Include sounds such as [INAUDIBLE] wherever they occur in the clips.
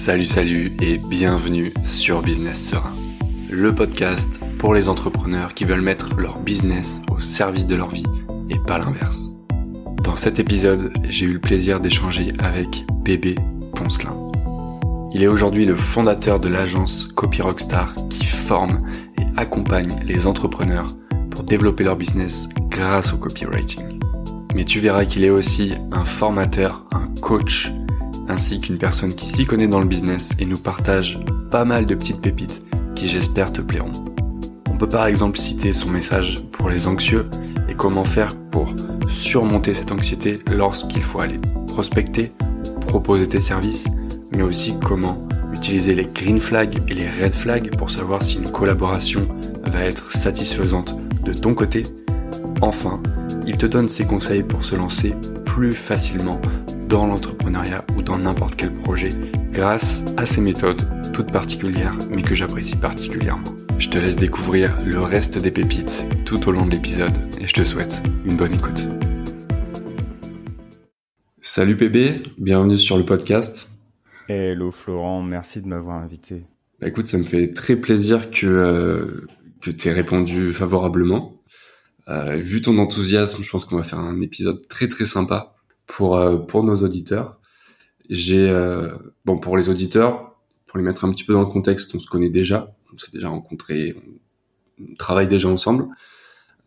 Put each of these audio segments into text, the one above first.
Salut, salut et bienvenue sur Business Serein, le podcast pour les entrepreneurs qui veulent mettre leur business au service de leur vie et pas l'inverse. Dans cet épisode, j'ai eu le plaisir d'échanger avec Bébé Poncelin. Il est aujourd'hui le fondateur de l'agence Copy Rockstar qui forme et accompagne les entrepreneurs pour développer leur business grâce au copywriting. Mais tu verras qu'il est aussi un formateur, un coach ainsi qu'une personne qui s'y connaît dans le business et nous partage pas mal de petites pépites qui j'espère te plairont. On peut par exemple citer son message pour les anxieux et comment faire pour surmonter cette anxiété lorsqu'il faut aller prospecter, proposer tes services, mais aussi comment utiliser les green flags et les red flags pour savoir si une collaboration va être satisfaisante de ton côté. Enfin, il te donne ses conseils pour se lancer plus facilement dans l'entrepreneuriat ou dans n'importe quel projet grâce à ces méthodes toutes particulières mais que j'apprécie particulièrement. Je te laisse découvrir le reste des pépites tout au long de l'épisode et je te souhaite une bonne écoute. Salut PB, bienvenue sur le podcast. Hello Florent, merci de m'avoir invité. Bah écoute, ça me fait très plaisir que, euh, que tu aies répondu favorablement. Euh, vu ton enthousiasme, je pense qu'on va faire un épisode très très sympa pour euh, pour nos auditeurs. J'ai euh, bon pour les auditeurs, pour les mettre un petit peu dans le contexte, on se connaît déjà, on s'est déjà rencontrés, on, travaille déjà ensemble.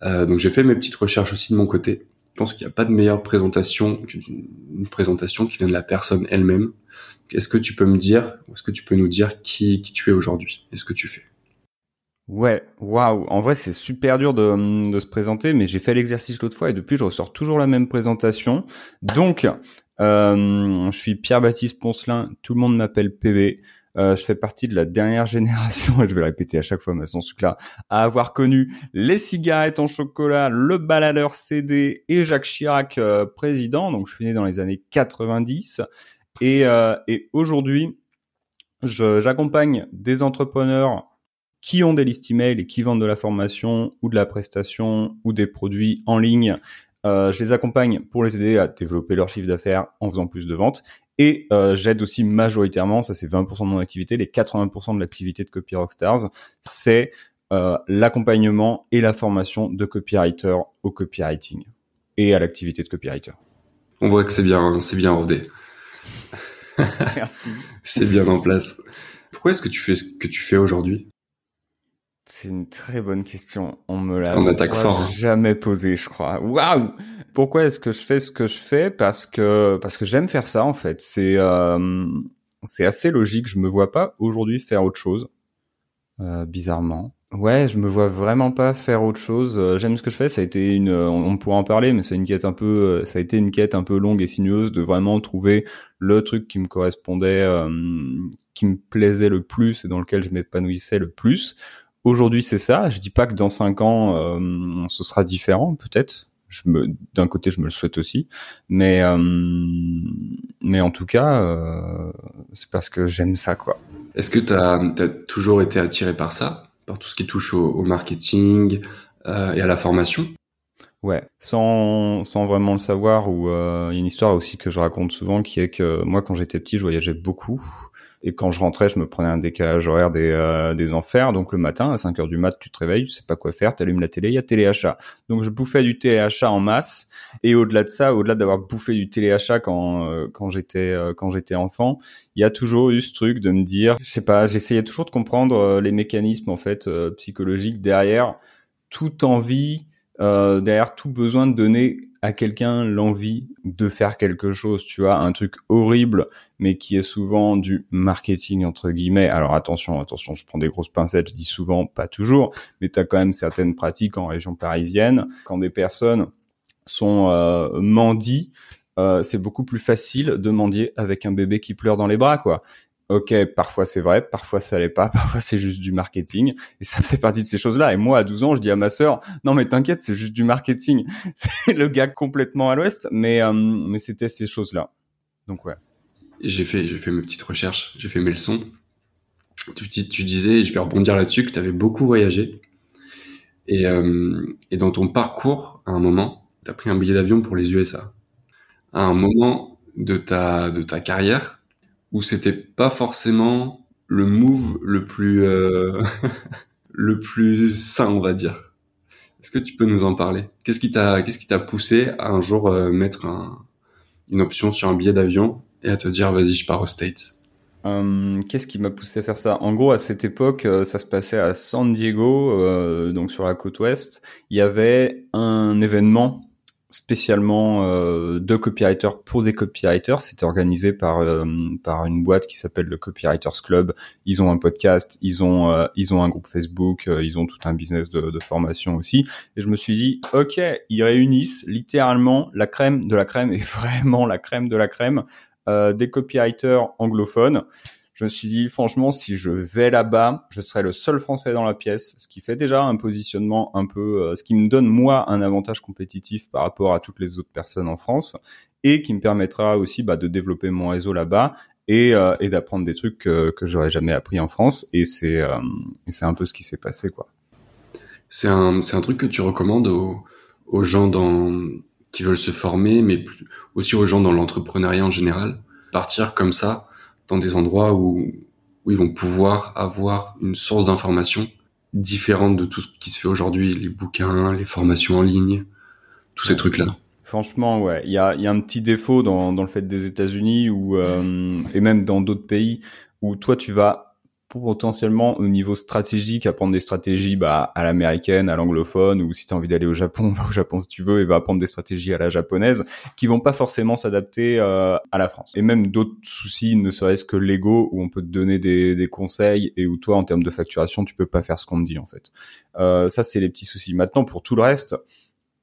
Euh, donc j'ai fait mes petites recherches aussi de mon côté. Je pense qu'il n'y a pas de meilleure présentation qu'une présentation qui vient de la personne elle-même. Est-ce que tu peux me dire, est-ce que tu peux nous dire qui, qui tu es aujourd'hui? Et ce que tu fais? Ouais, waouh. En vrai, c'est super dur de, de se présenter, mais j'ai fait l'exercice l'autre fois et depuis, je ressors toujours la même présentation. Donc, euh, je suis Pierre-Baptiste Poncelin. Tout le monde m'appelle PB. Euh, je fais partie de la dernière [LAUGHS] génération, et je vais le répéter à chaque fois, sans ce truc-là, à avoir connu les cigarettes en chocolat, le baladeur CD et Jacques Chirac euh, président. Donc, je suis né dans les années 90. Et, euh, et aujourd'hui, j'accompagne des entrepreneurs qui ont des listes email et qui vendent de la formation ou de la prestation ou des produits en ligne. Euh, je les accompagne pour les aider à développer leur chiffre d'affaires en faisant plus de ventes. Et euh, j'aide aussi majoritairement, ça c'est 20% de mon activité, les 80% de l'activité de Copy Rockstars, c'est euh, l'accompagnement et la formation de copywriter au copywriting et à l'activité de copywriter. On voit que c'est bien, c'est bien rodé. Merci. [LAUGHS] c'est bien en place. Pourquoi est-ce que tu fais ce que tu fais aujourd'hui? C'est une très bonne question. On me l'a hein. jamais posé, je crois. Waouh Pourquoi est-ce que je fais ce que je fais? Parce que parce que j'aime faire ça en fait. C'est euh, c'est assez logique. Je me vois pas aujourd'hui faire autre chose. Euh, bizarrement. Ouais, je me vois vraiment pas faire autre chose. Euh, j'aime ce que je fais. Ça a été une, on, pourra en parler, mais c'est une quête un peu, ça a été une quête un peu longue et sinueuse de vraiment trouver le truc qui me correspondait, qui me plaisait le plus et dans lequel je m'épanouissais le plus. Aujourd'hui, c'est ça. Je dis pas que dans cinq ans, euh, ce sera différent, peut-être. Je me, d'un côté, je me le souhaite aussi, mais euh, mais en tout cas, euh, c'est parce que j'aime ça, quoi. Est-ce que tu as, toujours été attiré par ça, par tout ce qui touche au, au marketing et à la formation? Ouais, sans, sans vraiment le savoir, ou il y a une histoire aussi que je raconte souvent qui est que moi, quand j'étais petit, je voyageais beaucoup. Et quand je rentrais, je me prenais un décalage horaire des, euh, des enfers. Donc le matin, à 5 heures du mat, tu te réveilles, tu sais pas quoi faire, tu allumes la télé, il y a téléachat. Donc je bouffais du téléachat en masse. Et au-delà de ça, au-delà d'avoir bouffé du téléachat quand, euh, quand j'étais euh, quand j'étais enfant, il y a toujours eu ce truc de me dire, je sais pas, j'essayais toujours de comprendre les mécanismes en fait psychologiques derrière toute envie, derrière tout besoin de donner à quelqu'un l'envie de faire quelque chose, tu vois, un truc horrible, mais qui est souvent du marketing entre guillemets. Alors attention, attention, je prends des grosses pincettes, je dis souvent, pas toujours, mais tu as quand même certaines pratiques en région parisienne. Quand des personnes sont euh, mendis, euh, c'est beaucoup plus facile de mendier avec un bébé qui pleure dans les bras, quoi ok, parfois c'est vrai, parfois ça l'est pas, [LAUGHS] parfois c'est juste du marketing, et ça fait partie de ces choses-là. Et moi, à 12 ans, je dis à ma sœur, non mais t'inquiète, c'est juste du marketing. [LAUGHS] C'est le gars complètement à l'ouest, mais euh, mais c'était ces choses-là. Donc ouais. J'ai fait j'ai fait mes petites recherches, j'ai fait mes leçons. Tu, tu disais, je vais rebondir là-dessus, que tu avais beaucoup voyagé. Et, euh, et dans ton parcours, à un moment, tu as pris un billet d'avion pour les USA. À un moment de ta, de ta carrière, où c'était pas forcément le move le plus euh, [LAUGHS] le plus sain, on va dire. Est-ce que tu peux nous en parler? Qu'est-ce qui t'a qu'est-ce qui t'a poussé à un jour euh, mettre un, une option sur un billet d'avion et à te dire vas-y je pars aux States? Euh, Qu'est-ce qui m'a poussé à faire ça? En gros, à cette époque, ça se passait à San Diego, donc sur la côte ouest. Il y avait un événement spécialement euh, de copywriters pour des copywriters. C'était organisé par euh, par une boîte qui s'appelle le Copywriters Club. Ils ont un podcast, ils ont euh, ils ont un groupe Facebook, ils ont tout un business de, de, formation aussi. Et je me suis dit, ok, ils réunissent littéralement la crème de la crème et [LAUGHS] vraiment la crème de la crème des copywriters anglophones je me suis dit, franchement, si je vais là-bas, je serai le seul Français dans la pièce, ce qui fait déjà un positionnement un peu, euh, ce qui me donne moi un avantage compétitif par rapport à toutes les autres personnes en France, et qui me permettra aussi bah, de développer mon réseau là-bas et, euh, et d'apprendre des trucs que, que j'aurais jamais appris en France. Et c'est, euh, un peu ce qui s'est passé, quoi. C'est un, un truc que tu recommandes aux, gens qui veulent se former, mais aussi aux gens dans l'entrepreneuriat en général? Partir comme ça, dans des endroits où, où ils vont pouvoir avoir une source d'information différente de tout ce qui se fait aujourd'hui, les bouquins, les formations en ligne, tous ces trucs-là. Franchement, ouais, il y a, y a un petit défaut dans, dans le fait des États-Unis ou euh, et même dans d'autres pays où toi tu vas potentiellement au niveau stratégique apprendre des stratégies bah, à l'américaine, à l'anglophone, ou si tu as envie d'aller au Japon, [LAUGHS] va au Japon si tu veux, et va apprendre des stratégies à la japonaise, qui vont pas forcément s'adapter euh, à la France. Et même d'autres soucis, ne serait-ce que l'ego, où on peut te donner des, des, conseils, et où toi, en termes de facturation, tu peux pas faire ce qu'on te dit en fait. Euh, ça, c'est les petits soucis. Maintenant, pour tout le reste,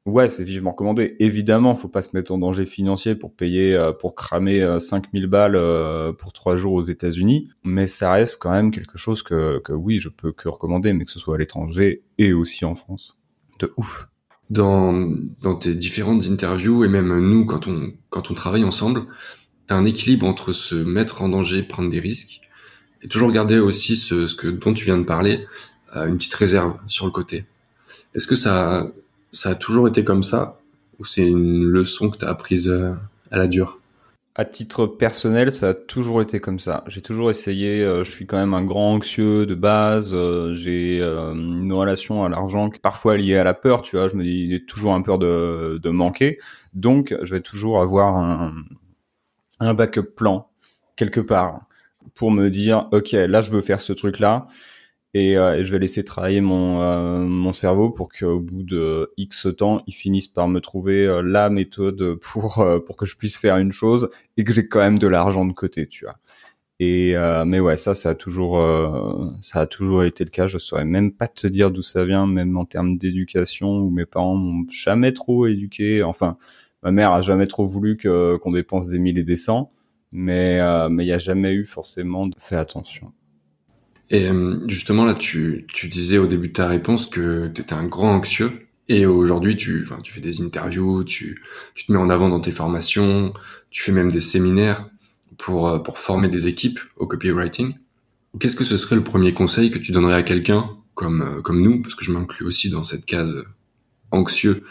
Ouais, c'est vivement recommandé. Évidemment, faut pas se mettre en danger financier pour payer, euh, pour cramer 5000 euh, balles euh, pour trois jours aux États-Unis, mais ça reste quand même quelque chose que, oui, je peux que recommander, mais que ce soit à l'étranger et aussi en France. De ouf. Dans, tes différentes interviews et même nous, quand on, quand on travaille ensemble, t'as un équilibre entre se mettre en danger, prendre des risques, et toujours garder aussi ce, dont tu viens de parler, une petite réserve sur le côté. Est-ce que ça, ça a toujours été comme ça ou c'est une leçon que tu as apprise euh, à la dure? À titre personnel, ça a toujours été comme ça. J'ai toujours essayé. Euh, je suis quand même un grand anxieux de base. Euh, j'ai une relation à l'argent parfois liée à la peur. Tu vois, je me dis, j'ai toujours un peur de, de manquer. Donc, je vais toujours avoir un, un backup plan quelque part pour me dire, ok, là, je veux faire ce truc-là et, euh, je vais laisser travailler mon euh, mon cerveau pour qu'au bout de X temps, il finisse par me trouver euh, la méthode pour pour que je puisse faire une chose et que j'ai quand même de l'argent de côté, tu vois. Et mais ouais, ça, ça a toujours ça a toujours été le cas. Je saurais même pas te dire d'où ça vient, même en termes d'éducation où mes parents m'ont jamais trop éduqué. Enfin, ma mère a jamais trop voulu qu'on dépense des mille et des cents, mais mais il y a jamais eu forcément de fait attention. Et euh, justement, là, tu, tu disais au début de ta réponse que tu étais un grand anxieux. Et aujourd'hui, tu, enfin, tu fais des interviews, tu, tu te mets en avant dans tes formations, tu fais même des séminaires pour, euh, pour former des équipes au copywriting. Qu'est-ce que ce serait le premier conseil que tu donnerais à quelqu'un comme, euh, comme nous, parce que je m'inclus aussi dans cette case anxieux.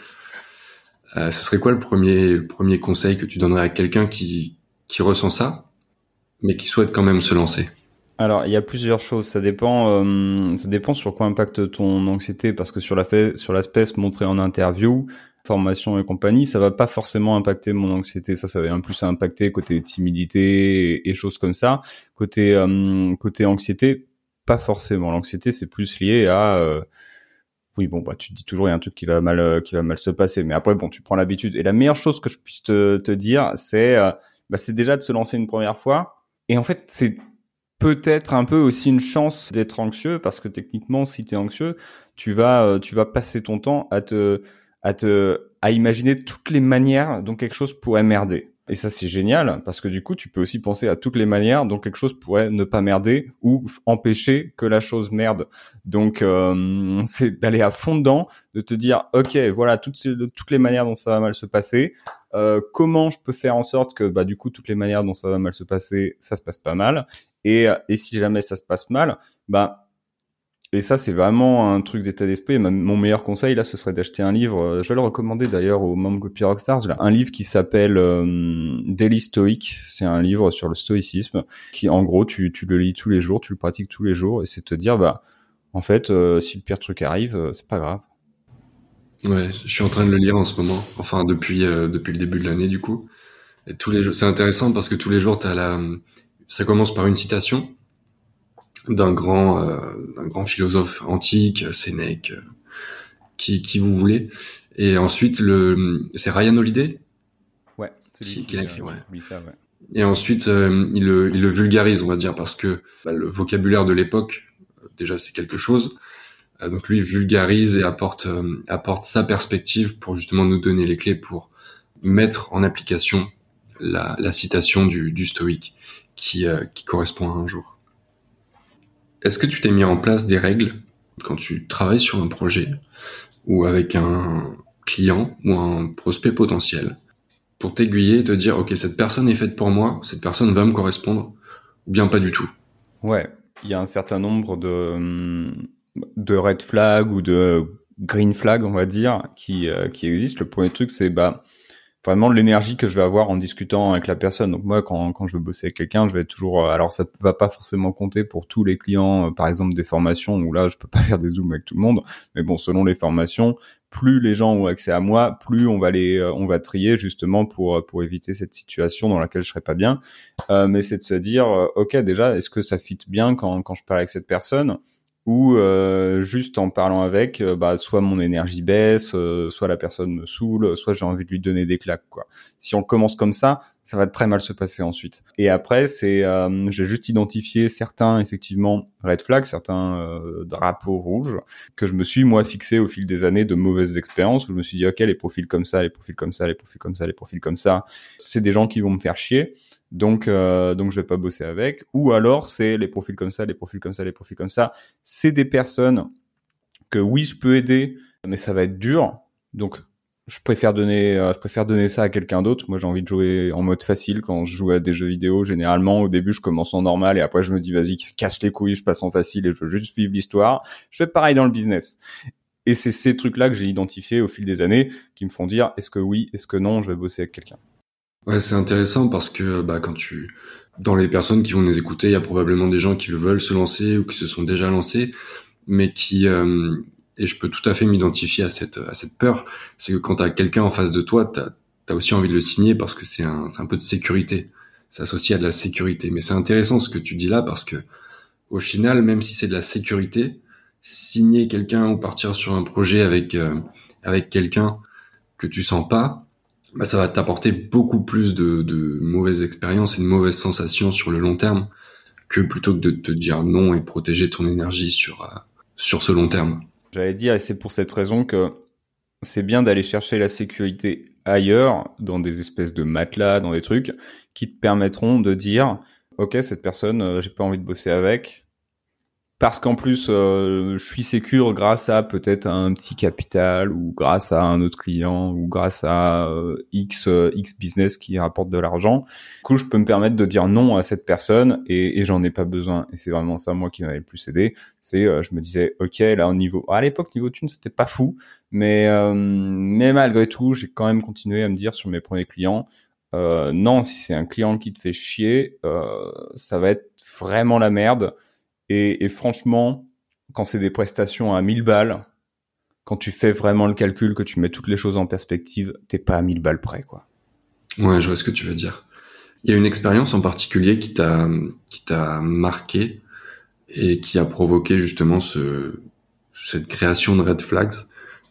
ce serait quoi le premier, premier conseil que tu donnerais à quelqu'un qui, qui ressent ça, mais qui souhaite quand même se lancer? Alors, il y a plusieurs choses. Ça dépend, euh, ça dépend sur quoi impacte ton anxiété, parce que sur la fait, sur l'aspect se montrer en interview, formation et compagnie, ça va pas forcément impacter mon anxiété. Ça, ça va un plus impacter côté timidité et, choses comme ça. Côté euh, côté anxiété, pas forcément. L'anxiété, c'est plus lié à euh, oui, bon, bah, tu te dis toujours il y a un truc qui va mal, qui va mal se passer, mais après, bon, tu prends l'habitude. Et la meilleure chose que je puisse te, te dire, c'est, bah, c'est déjà de se lancer une première fois. Et en fait, c'est peut-être un peu aussi une chance d'être anxieux parce que techniquement si tu es anxieux tu vas euh, tu vas passer ton temps à te à te à imaginer toutes les manières dont quelque chose pourrait merder et ça c'est génial parce que du coup tu peux aussi penser à toutes les manières dont quelque chose pourrait ne pas merder ou empêcher que la chose merde. Donc euh, [LAUGHS] c'est d'aller à fond dedans de te dire ok voilà toutes les manières dont ça va mal se passer. Euh, comment je peux faire en sorte que bah du coup toutes les manières dont ça va mal se passer ça se passe pas mal. Et, et si jamais ça se passe mal, bah Et ça, c'est vraiment un truc d'état d'esprit. Mon meilleur conseil, là, ce serait d'acheter un livre. Euh, je vais le recommander d'ailleurs aux membres Copy Rockstars. Un livre qui s'appelle euh, Daily Stoic. C'est un livre sur le stoïcisme qui, en gros, tu, tu le lis tous les jours, tu le pratiques tous les jours. Et c'est te dire, bah, en fait, euh, si le pire truc arrive, c'est pas grave. Ouais, je suis en train de le lire en ce moment. Enfin, depuis, depuis le début de l'année, du coup. Et tous les c'est intéressant parce que tous les jours, t'as la, ça commence par une citation d'un grand, euh, d'un grand philosophe antique, Sénèque, euh, qui, qui vous voulez. Et ensuite, le, c'est Ryan Holiday? Ouais, qui, qui l'a écrit, ouais. Ça, ouais. Et ensuite, euh, il, le, il le vulgarise, on va dire, parce que bah, le vocabulaire de l'époque, déjà, c'est quelque chose. donc lui vulgarise et apporte, apporte sa perspective pour justement nous donner les clés pour mettre en application la, la citation du, du stoïque qui, qui correspond à un jour. Est-ce que tu t'es mis en place des règles quand tu travailles sur un projet ou avec un client ou un prospect potentiel pour t'aiguiller et te dire ok cette personne est faite pour moi, cette personne va me correspondre ou bien pas du tout? Ouais, il y a un certain nombre de de red flags ou de green flags on va dire qui euh, qui existent. Le premier truc c'est bah vraiment l'énergie que je vais avoir en discutant avec la personne. Donc moi, quand, quand je veux bosser avec quelqu'un, je vais toujours. Euh, alors ça va pas forcément compter pour tous les clients, euh, par exemple des formations où là je peux pas [LAUGHS] faire des zooms avec tout le monde. Mais bon, selon les formations, plus les gens ont accès à moi, plus on va les, euh, on va trier justement pour pour éviter cette situation dans laquelle je serais pas bien. mais c'est de se dire, ok, déjà, est-ce que ça fit bien quand quand je parle avec cette personne? Ou euh, juste en parlant avec, euh, bah, soit mon énergie baisse, euh, soit la personne me saoule, soit j'ai envie de lui donner des claques. Quoi. Si on commence comme ça, ça va très mal se passer ensuite. Et après, c'est, j'ai juste identifié certains effectivement red flags, certains drapeaux rouges que je me suis moi fixé au fil des années de mauvaises expériences où je me suis dit ok les profils comme ça, les profils comme ça, les profils comme ça, les profils comme ça, c'est des gens qui vont me faire chier donc euh, donc je vais pas bosser avec. Ou alors c'est les profils comme ça les profils comme ça les profils comme ça. C'est des personnes que oui je peux aider mais ça va être dur. Donc je préfère donner euh, je préfère donner ça à quelqu'un d'autre. Moi j'ai envie de jouer en mode facile quand je joue à des jeux vidéo. Généralement au début je commence en normal et après je me dis vas-y casse les couilles je passe en facile et je veux juste vivre l'histoire. Je fais pareil dans le business. Et c'est ces trucs là que j'ai identifiés au fil des années qui me font dire est-ce que oui est-ce que non je vais bosser avec quelqu'un Ouais, c'est intéressant parce que bah, quand tu dans les personnes qui vont nous écouter, il y a probablement des gens qui veulent se lancer ou qui se sont déjà lancés, mais qui euh, et je peux tout à fait m'identifier à cette à cette peur, c'est que quand tu as quelqu'un en face de toi, tu as, aussi envie de le signer parce que c'est un un peu de sécurité. C'est associé à de la sécurité, mais c'est intéressant ce que tu dis là parce que au final, même si c'est de la sécurité, signer quelqu'un ou partir sur un projet avec euh, avec quelqu'un que tu sens pas, bah, ça va t'apporter beaucoup plus de, mauvaises expériences et de mauvaises sensations sur le long terme que plutôt que de te dire non et protéger ton énergie sur, euh, sur ce long terme. J'allais dire, et c'est pour cette raison que c'est bien d'aller chercher la sécurité ailleurs, dans des espèces de matelas, dans des trucs qui te permettront de dire, ok, cette personne, euh, j'ai pas envie de bosser avec, parce qu'en plus euh, je suis sécure grâce à peut-être un petit capital ou grâce à un autre client ou grâce à euh, X euh, X business qui rapporte de l'argent. Du coup, je peux me permettre de dire non à cette personne et, et j'en ai pas besoin. Et c'est vraiment ça moi qui m'avait le plus aidé. C'est je me disais ok là au niveau à l'époque niveau thune c'était pas fou, mais mais malgré tout j'ai quand même continué à me dire sur mes premiers clients non si c'est un client qui te fait chier ça va être vraiment la merde et, franchement, quand c'est des prestations à 1000 balles, quand tu fais vraiment le calcul, que tu mets toutes les choses en perspective, t'es pas à 1000 balles près, quoi. Ouais, je vois ce que tu veux dire. Il y a une expérience en particulier qui t'a qui t'a marqué et qui a provoqué justement ce cette création de red flags,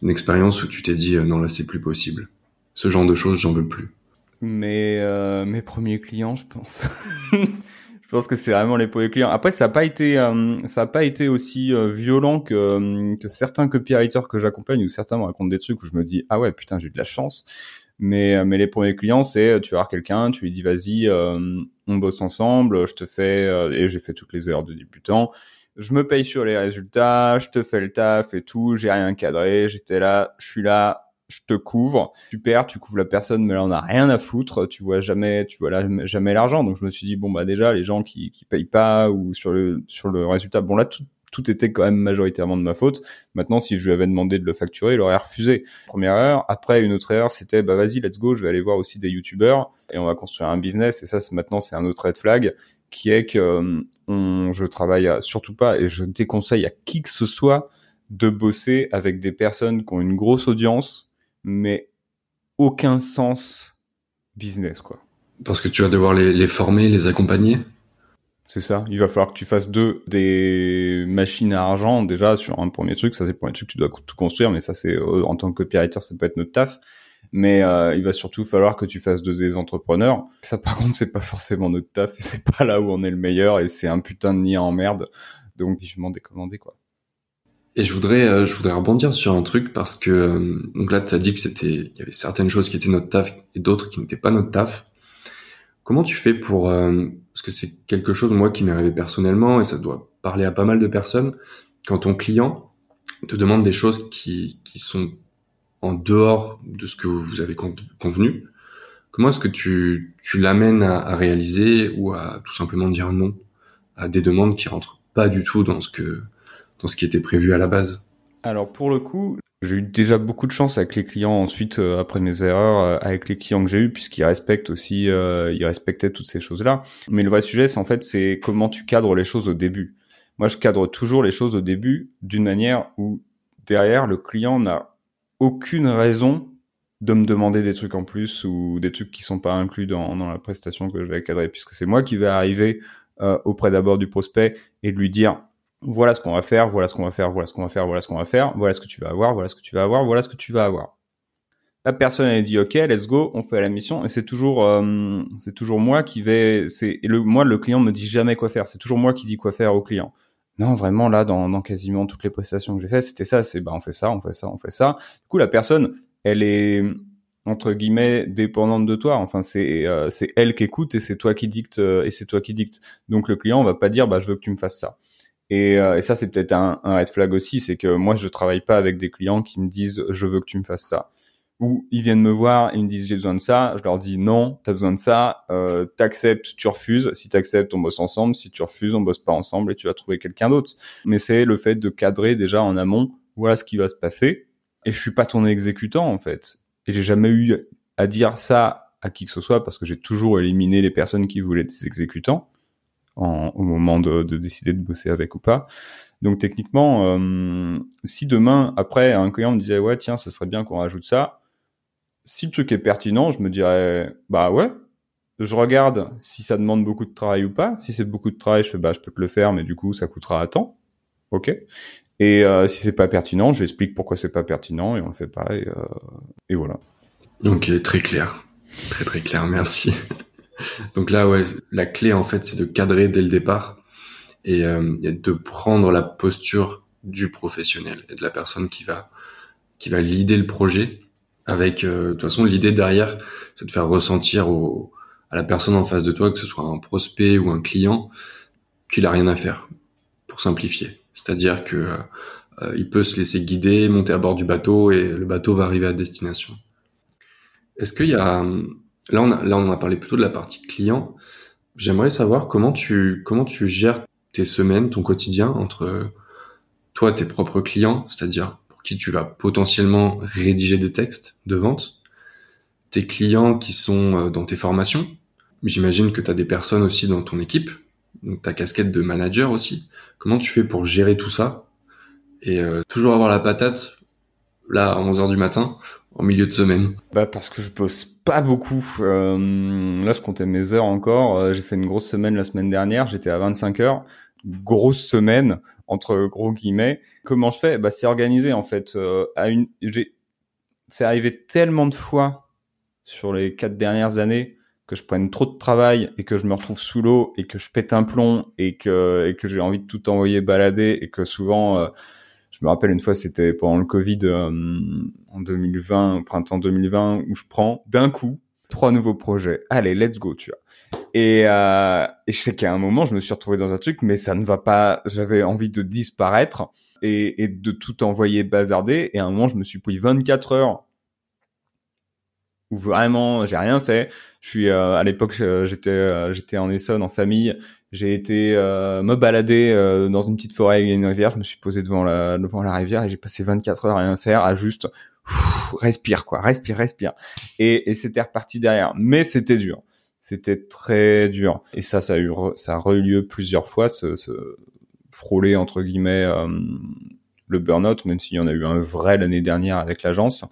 une expérience où tu t'es dit euh, non là c'est plus possible. Ce genre de choses, j'en veux plus. Mais euh, mes premiers clients, je pense. [LAUGHS] je pense que c'est vraiment les premiers clients. Après, ça n'a pas été, euh, ça a pas été aussi euh, violent que, euh, que certains copywriters que j'accompagne ou certains me racontent des trucs où je me dis ah ouais putain j'ai de la chance. Mais mais les premiers clients c'est tu vas voir quelqu'un, tu lui dis vas-y on bosse ensemble, je te fais et j'ai fait toutes les heures de débutant. Je me paye sur les résultats, je te fais le taf et tout, j'ai rien cadré, j'étais là, je suis là, je te couvre, super, tu couvres la personne, mais là on a rien à foutre, tu vois jamais, tu vois là jamais l'argent. Donc je me suis dit bon bah déjà les gens qui qui payent pas ou sur le sur le résultat, bon là tout tout était quand même majoritairement de ma faute. Maintenant, si je lui avais demandé de le facturer, il aurait refusé. Première erreur. Après, une autre erreur, c'était bah vas-y, let's go, je vais aller voir aussi des youtubeurs et on va construire un business. Et ça, maintenant, c'est un autre red flag qui est que euh, on, je travaille surtout pas et je déconseille à qui que ce soit de bosser avec des personnes qui ont une grosse audience, mais aucun sens business, quoi. Parce que tu vas devoir les, les former, les accompagner? C'est ça. Il va falloir que tu fasses deux des machines à argent déjà sur un premier truc. Ça c'est le premier truc que tu dois tout construire, mais ça c'est euh, en tant que copywriter ça peut être notre taf. Mais euh, il va surtout falloir que tu fasses deux des entrepreneurs. Ça par contre c'est pas forcément notre taf [LAUGHS] c'est pas là où on est le meilleur et c'est un putain de nid en merde. Donc vivement décommandé quoi. Et je voudrais, euh, je voudrais rebondir sur un truc parce que donc là tu as dit que c'était, il y avait certaines choses qui étaient notre taf et d'autres qui n'étaient pas notre taf. Comment tu fais pour parce que c'est quelque chose moi qui m'est arrivé personnellement et ça doit parler à pas mal de personnes quand ton client te demande des choses qui, qui sont en dehors de ce que vous avez convenu, comment est-ce que tu, tu l'amènes à, à, réaliser ou à tout simplement dire non à des demandes qui rentrent pas du tout dans ce que dans ce qui était prévu à la base. Alors pour le coup, j'ai eu déjà beaucoup de chance avec les clients ensuite euh, après mes erreurs euh, avec les clients que j'ai eu puisqu'ils respectent aussi euh, ils respectaient toutes ces choses là mais le vrai sujet c'est en fait c'est comment tu cadres les choses au début. Moi je cadre toujours les choses au début d'une manière où derrière le client n'a aucune raison de me demander des trucs en plus ou des trucs qui sont pas inclus dans, dans la prestation que je vais cadrer puisque c'est moi qui vais arriver auprès d'abord du prospect et de lui dire voilà ce qu'on va faire, voilà ce qu'on va faire, voilà ce qu'on va faire, voilà ce qu'on va faire, voilà ce que tu vas avoir, voilà ce que tu vas avoir, voilà ce que tu vas avoir. La personne elle dit ok, let's go, on fait la mission et c'est toujours euh, c'est toujours moi qui vais c'est le moi le client me dit jamais quoi faire, c'est toujours moi qui dis quoi faire au client. Non, vraiment là dans, dans quasiment toutes les prestations que j'ai fait, c'était ça, c'est bah on fait ça, on fait ça, on fait ça. Du coup la personne, elle est entre guillemets dépendante de toi. Enfin, c'est euh, c'est elle qui écoute et c'est toi qui dicte euh, et c'est toi qui dicte. Donc le client on va pas dire bah je veux que tu me fasses ça. Et, euh, et ça, c'est peut-être un, un, red flag aussi, c'est que moi, je travaille pas avec des clients qui me disent je veux que tu me fasses ça. Ou ils viennent me voir, ils me disent j'ai besoin de ça, je leur dis non, t'as besoin de ça, euh, t'acceptes, tu refuses. Si t'acceptes, on bosse ensemble. Si tu refuses, on bosse pas ensemble et tu vas trouver quelqu'un d'autre. Mais c'est le fait de cadrer déjà en amont. Voilà ce qui va se passer. Et je suis pas ton exécutant en fait. Et j'ai jamais eu à dire ça à qui que ce soit parce que j'ai toujours éliminé les personnes qui voulaient des exécutants au moment de, de, décider de bosser avec ou pas. Donc techniquement, euh, si demain, après, un client me disait ouais tiens, ce serait bien qu'on rajoute ça, si le truc est pertinent, je me dirais bah ouais, je regarde si ça demande beaucoup de travail ou pas. Si c'est beaucoup de travail, je fais bah je peux te le faire, mais du coup ça coûtera à temps. Ok. Et euh, si c'est pas pertinent, j'explique pourquoi c'est pas pertinent et on le fait pas et, euh, et voilà. Ok, très clair, très très clair, merci. Donc là, ouais, la clé en fait, c'est de cadrer dès le départ et, euh, de prendre la posture du professionnel et de la personne qui va qui va l'idée le projet. Avec euh, de toute façon, l'idée derrière, c'est de faire ressentir au, à la personne en face de toi, que ce soit un prospect ou un client, qu'il a rien à faire. Pour simplifier, c'est-à-dire que euh, il peut se laisser guider, monter à bord du bateau et le bateau va arriver à destination. Est-ce qu'il y a Là, on a, a parlé plutôt de la partie client. J'aimerais savoir comment tu, comment tu gères tes semaines, ton quotidien entre toi, tes propres clients, c'est-à-dire pour qui tu vas potentiellement rédiger des textes de vente, tes clients qui sont euh, dans tes formations. J'imagine que tu as des personnes aussi dans ton équipe, ta casquette de manager aussi. Comment tu fais pour gérer tout ça et euh, toujours avoir la patate là à 11h du matin en milieu de semaine Bah parce que je bosse pas beaucoup. Euh, là, je comptais mes heures encore. Euh, j'ai fait une grosse semaine la semaine dernière. J'étais à 25 heures. Grosse semaine entre gros guillemets. Comment je fais? Bah c'est organisé en fait. Euh, à une, j'ai, c'est arrivé tellement de fois sur les quatre dernières années que je prenne trop de travail et que je me retrouve sous l'eau et que je pète un plomb et que et que j'ai envie de tout envoyer balader et que souvent euh, je me rappelle une fois, c'était pendant le Covid euh, en 2020, au printemps 2020, où je prends d'un coup trois nouveaux projets. Allez, let's go, tu vois. Et, euh, et je sais qu'à un moment, je me suis retrouvé dans un truc, mais ça ne va pas. J'avais envie de disparaître et, et de tout envoyer bazarder. Et à un moment, je me suis pris 24 heures où vraiment j'ai rien fait. Je suis euh, à l'époque j'étais euh, j'étais en Essonne en famille. J'ai été euh, me balader dans une petite forêt avec une rivière. Je me suis posé devant la devant la rivière et j'ai passé 24 heures à rien faire, à juste respire quoi, respire, respire. Et, et c'était reparti derrière. Mais c'était dur. C'était très dur. Et ça, ça a eu ça a eu lieu plusieurs fois. Ce, ce frôler entre guillemets le burn-out, même s'il y en a eu un vrai l'année dernière avec l'agence.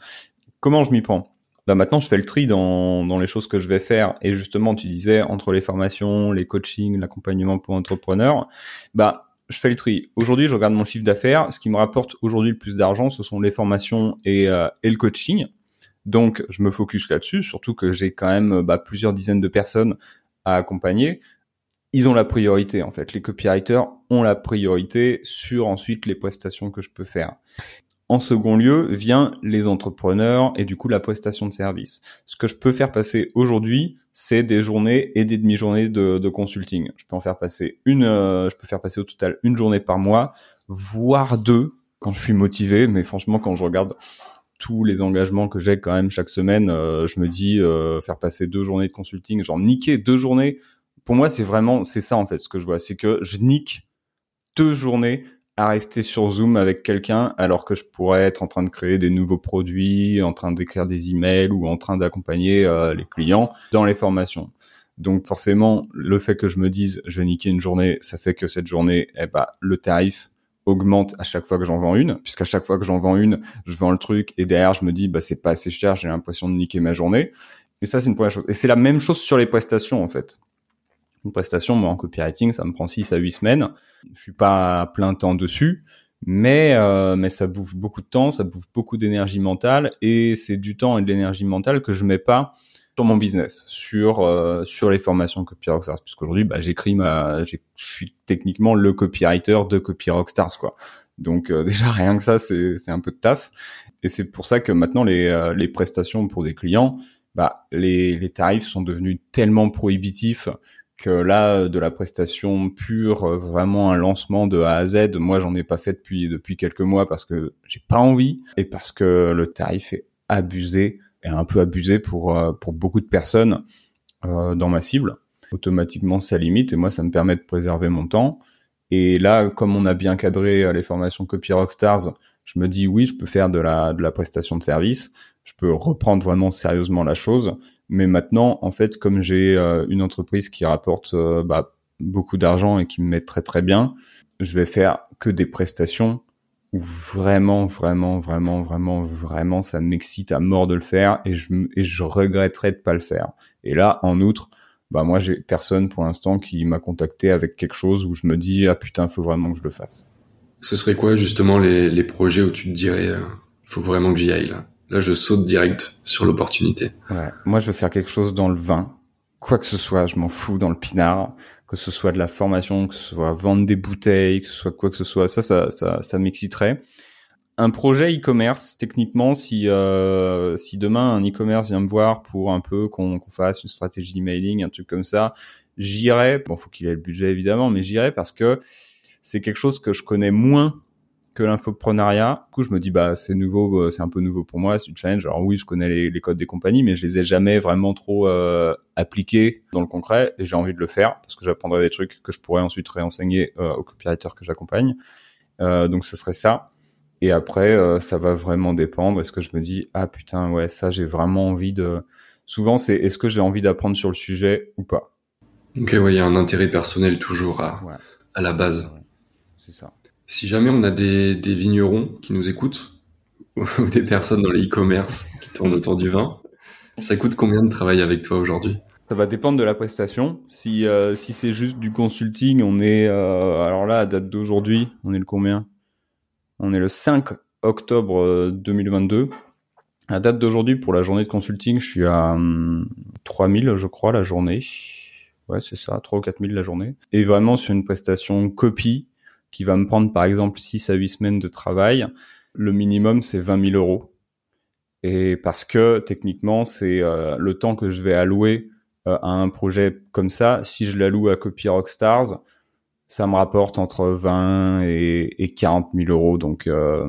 Comment je m'y prends? Bah maintenant je fais le tri dans, dans les choses que je vais faire et justement tu disais entre les formations, les coachings, l'accompagnement pour entrepreneurs, bah je fais le tri. Aujourd'hui je regarde mon chiffre d'affaires, ce qui me rapporte aujourd'hui le plus d'argent ce sont les formations et, euh, et le coaching. Donc je me focus là-dessus, surtout que j'ai quand même bah, plusieurs dizaines de personnes à accompagner. Ils ont la priorité en fait. Les copywriters ont la priorité sur ensuite les prestations que je peux faire. En second lieu, vient les entrepreneurs et du coup la prestation de service. Ce que je peux faire passer aujourd'hui, c'est des journées et des demi-journées de, consulting. Je peux en faire passer une, euh, je peux faire passer au total une journée par mois, voire deux quand je suis motivé. Mais franchement, quand je regarde tous les engagements que j'ai quand même chaque semaine, euh, je me dis euh, faire passer deux journées de consulting, genre niquer deux journées. Pour moi, c'est vraiment, c'est ça en fait ce que je vois, c'est que je nique deux journées à rester sur Zoom avec quelqu'un alors que je pourrais être en train de créer des nouveaux produits, en train d'écrire des emails ou en train d'accompagner euh, les clients dans les formations. Donc forcément, le fait que je me dise je vais niquer une journée, ça fait que cette journée, eh ben, le tarif augmente à chaque fois que j'en vends une, puisqu'à chaque fois que j'en vends une, je vends le truc et derrière je me dis bah c'est pas assez cher, j'ai l'impression de niquer ma journée. Et ça c'est une première chose. Et c'est la même chose sur les prestations en fait. Une prestation, moi, en copywriting, ça me prend 6 à 8 semaines. Je suis pas plein temps dessus, mais euh, mais ça bouffe beaucoup de temps, ça bouffe beaucoup d'énergie mentale et c'est du temps et de l'énergie mentale que je mets pas sur mon business, sur euh, sur les formations Copy Rockstars, puisqu'aujourd'hui, bah, j'écris ma, je suis techniquement le copywriter de Copy Rockstars, quoi. Donc euh, [LAUGHS] déjà rien que ça, c'est c'est un peu de taf. Et c'est pour ça que maintenant les les prestations pour des clients, bah les les tarifs sont devenus tellement prohibitifs que là, de la prestation pure, euh, vraiment un lancement de A à Z, moi j'en ai pas fait depuis depuis quelques mois parce que j'ai pas envie et parce que le tarif est abusé et un peu abusé pour euh, pour beaucoup de personnes euh, dans ma cible. Automatiquement, ça limite et moi ça me permet de préserver mon temps. Et là, comme on a bien cadré les formations Copy Rockstars, je me dis oui, je peux faire de la de la prestation de service, je peux reprendre vraiment sérieusement la chose mais maintenant, en fait, comme j'ai euh, une entreprise qui rapporte euh, bah, beaucoup d'argent et qui me met très très bien, je vais faire que des prestations où vraiment, vraiment, vraiment, vraiment, vraiment, ça m'excite à mort de le faire et je, et regretterais de pas le faire. Et là, en outre, bah moi, j'ai personne pour l'instant qui m'a contacté avec quelque chose où je me dis ah putain, faut vraiment que je le fasse. Ce serait quoi justement les, projets où tu te dirais euh, faut vraiment que j'y aille là? Là, je saute direct sur l'opportunité. Ouais. Moi, je veux faire quelque chose dans le vin. Quoi que ce soit, je m'en fous dans le pinard. Que ce soit de la formation, que ce soit vendre des bouteilles, que ce soit quoi que ce soit. Ça, ça, ça, ça m'exciterait. Un projet e-commerce, techniquement, si euh, si demain un e-commerce vient me voir pour un peu qu'on fasse une stratégie d'emailing, un truc comme ça, j'irai. Bon, faut qu'il ait le budget évidemment, mais j'irai parce que c'est quelque chose que je connais moins que l'infoprenariat. Du coup, je me dis bah c'est nouveau, euh, c'est un peu nouveau pour moi, c'est une challenge. Alors oui, je connais les, codes des compagnies, mais je les ai jamais vraiment trop euh, appliqués dans le concret et j'ai envie de le faire parce que j'apprendrai des trucs que je pourrais ensuite réenseigner euh, aux copywriters que j'accompagne. Euh, donc ce serait ça. Et après, ça va vraiment dépendre. Est-ce que je me dis ah putain ouais ça j'ai vraiment envie de. Souvent c'est est-ce que j'ai envie d'apprendre sur le sujet ou pas? Ok ouais, il y a un intérêt personnel toujours à à la base. C'est ça. Si jamais on a des, vignerons qui nous écoutent, [LAUGHS] ou des personnes dans le e-commerce qui tournent autour du vin, ça coûte combien de travail avec toi aujourd'hui? Ça va dépendre de la prestation. Si euh, c'est juste du consulting, on est euh, alors là à date d'aujourd'hui, on est le combien? On est le 5 octobre 2022. Euh, à date d'aujourd'hui pour la journée de consulting, je suis à 3000 hum, je crois la journée. Ouais, c'est ça, 3 ou 4000 la journée. Et vraiment sur une prestation copie, qui va me prendre par exemple 6 à 8 semaines de travail, le minimum c'est 20 000 euros. Et parce que techniquement c'est euh, le temps que je vais allouer euh, à un projet comme ça, si je l'alloue à Copy Rockstars, ça me rapporte entre 20 et, et 40 000 euros. Donc euh,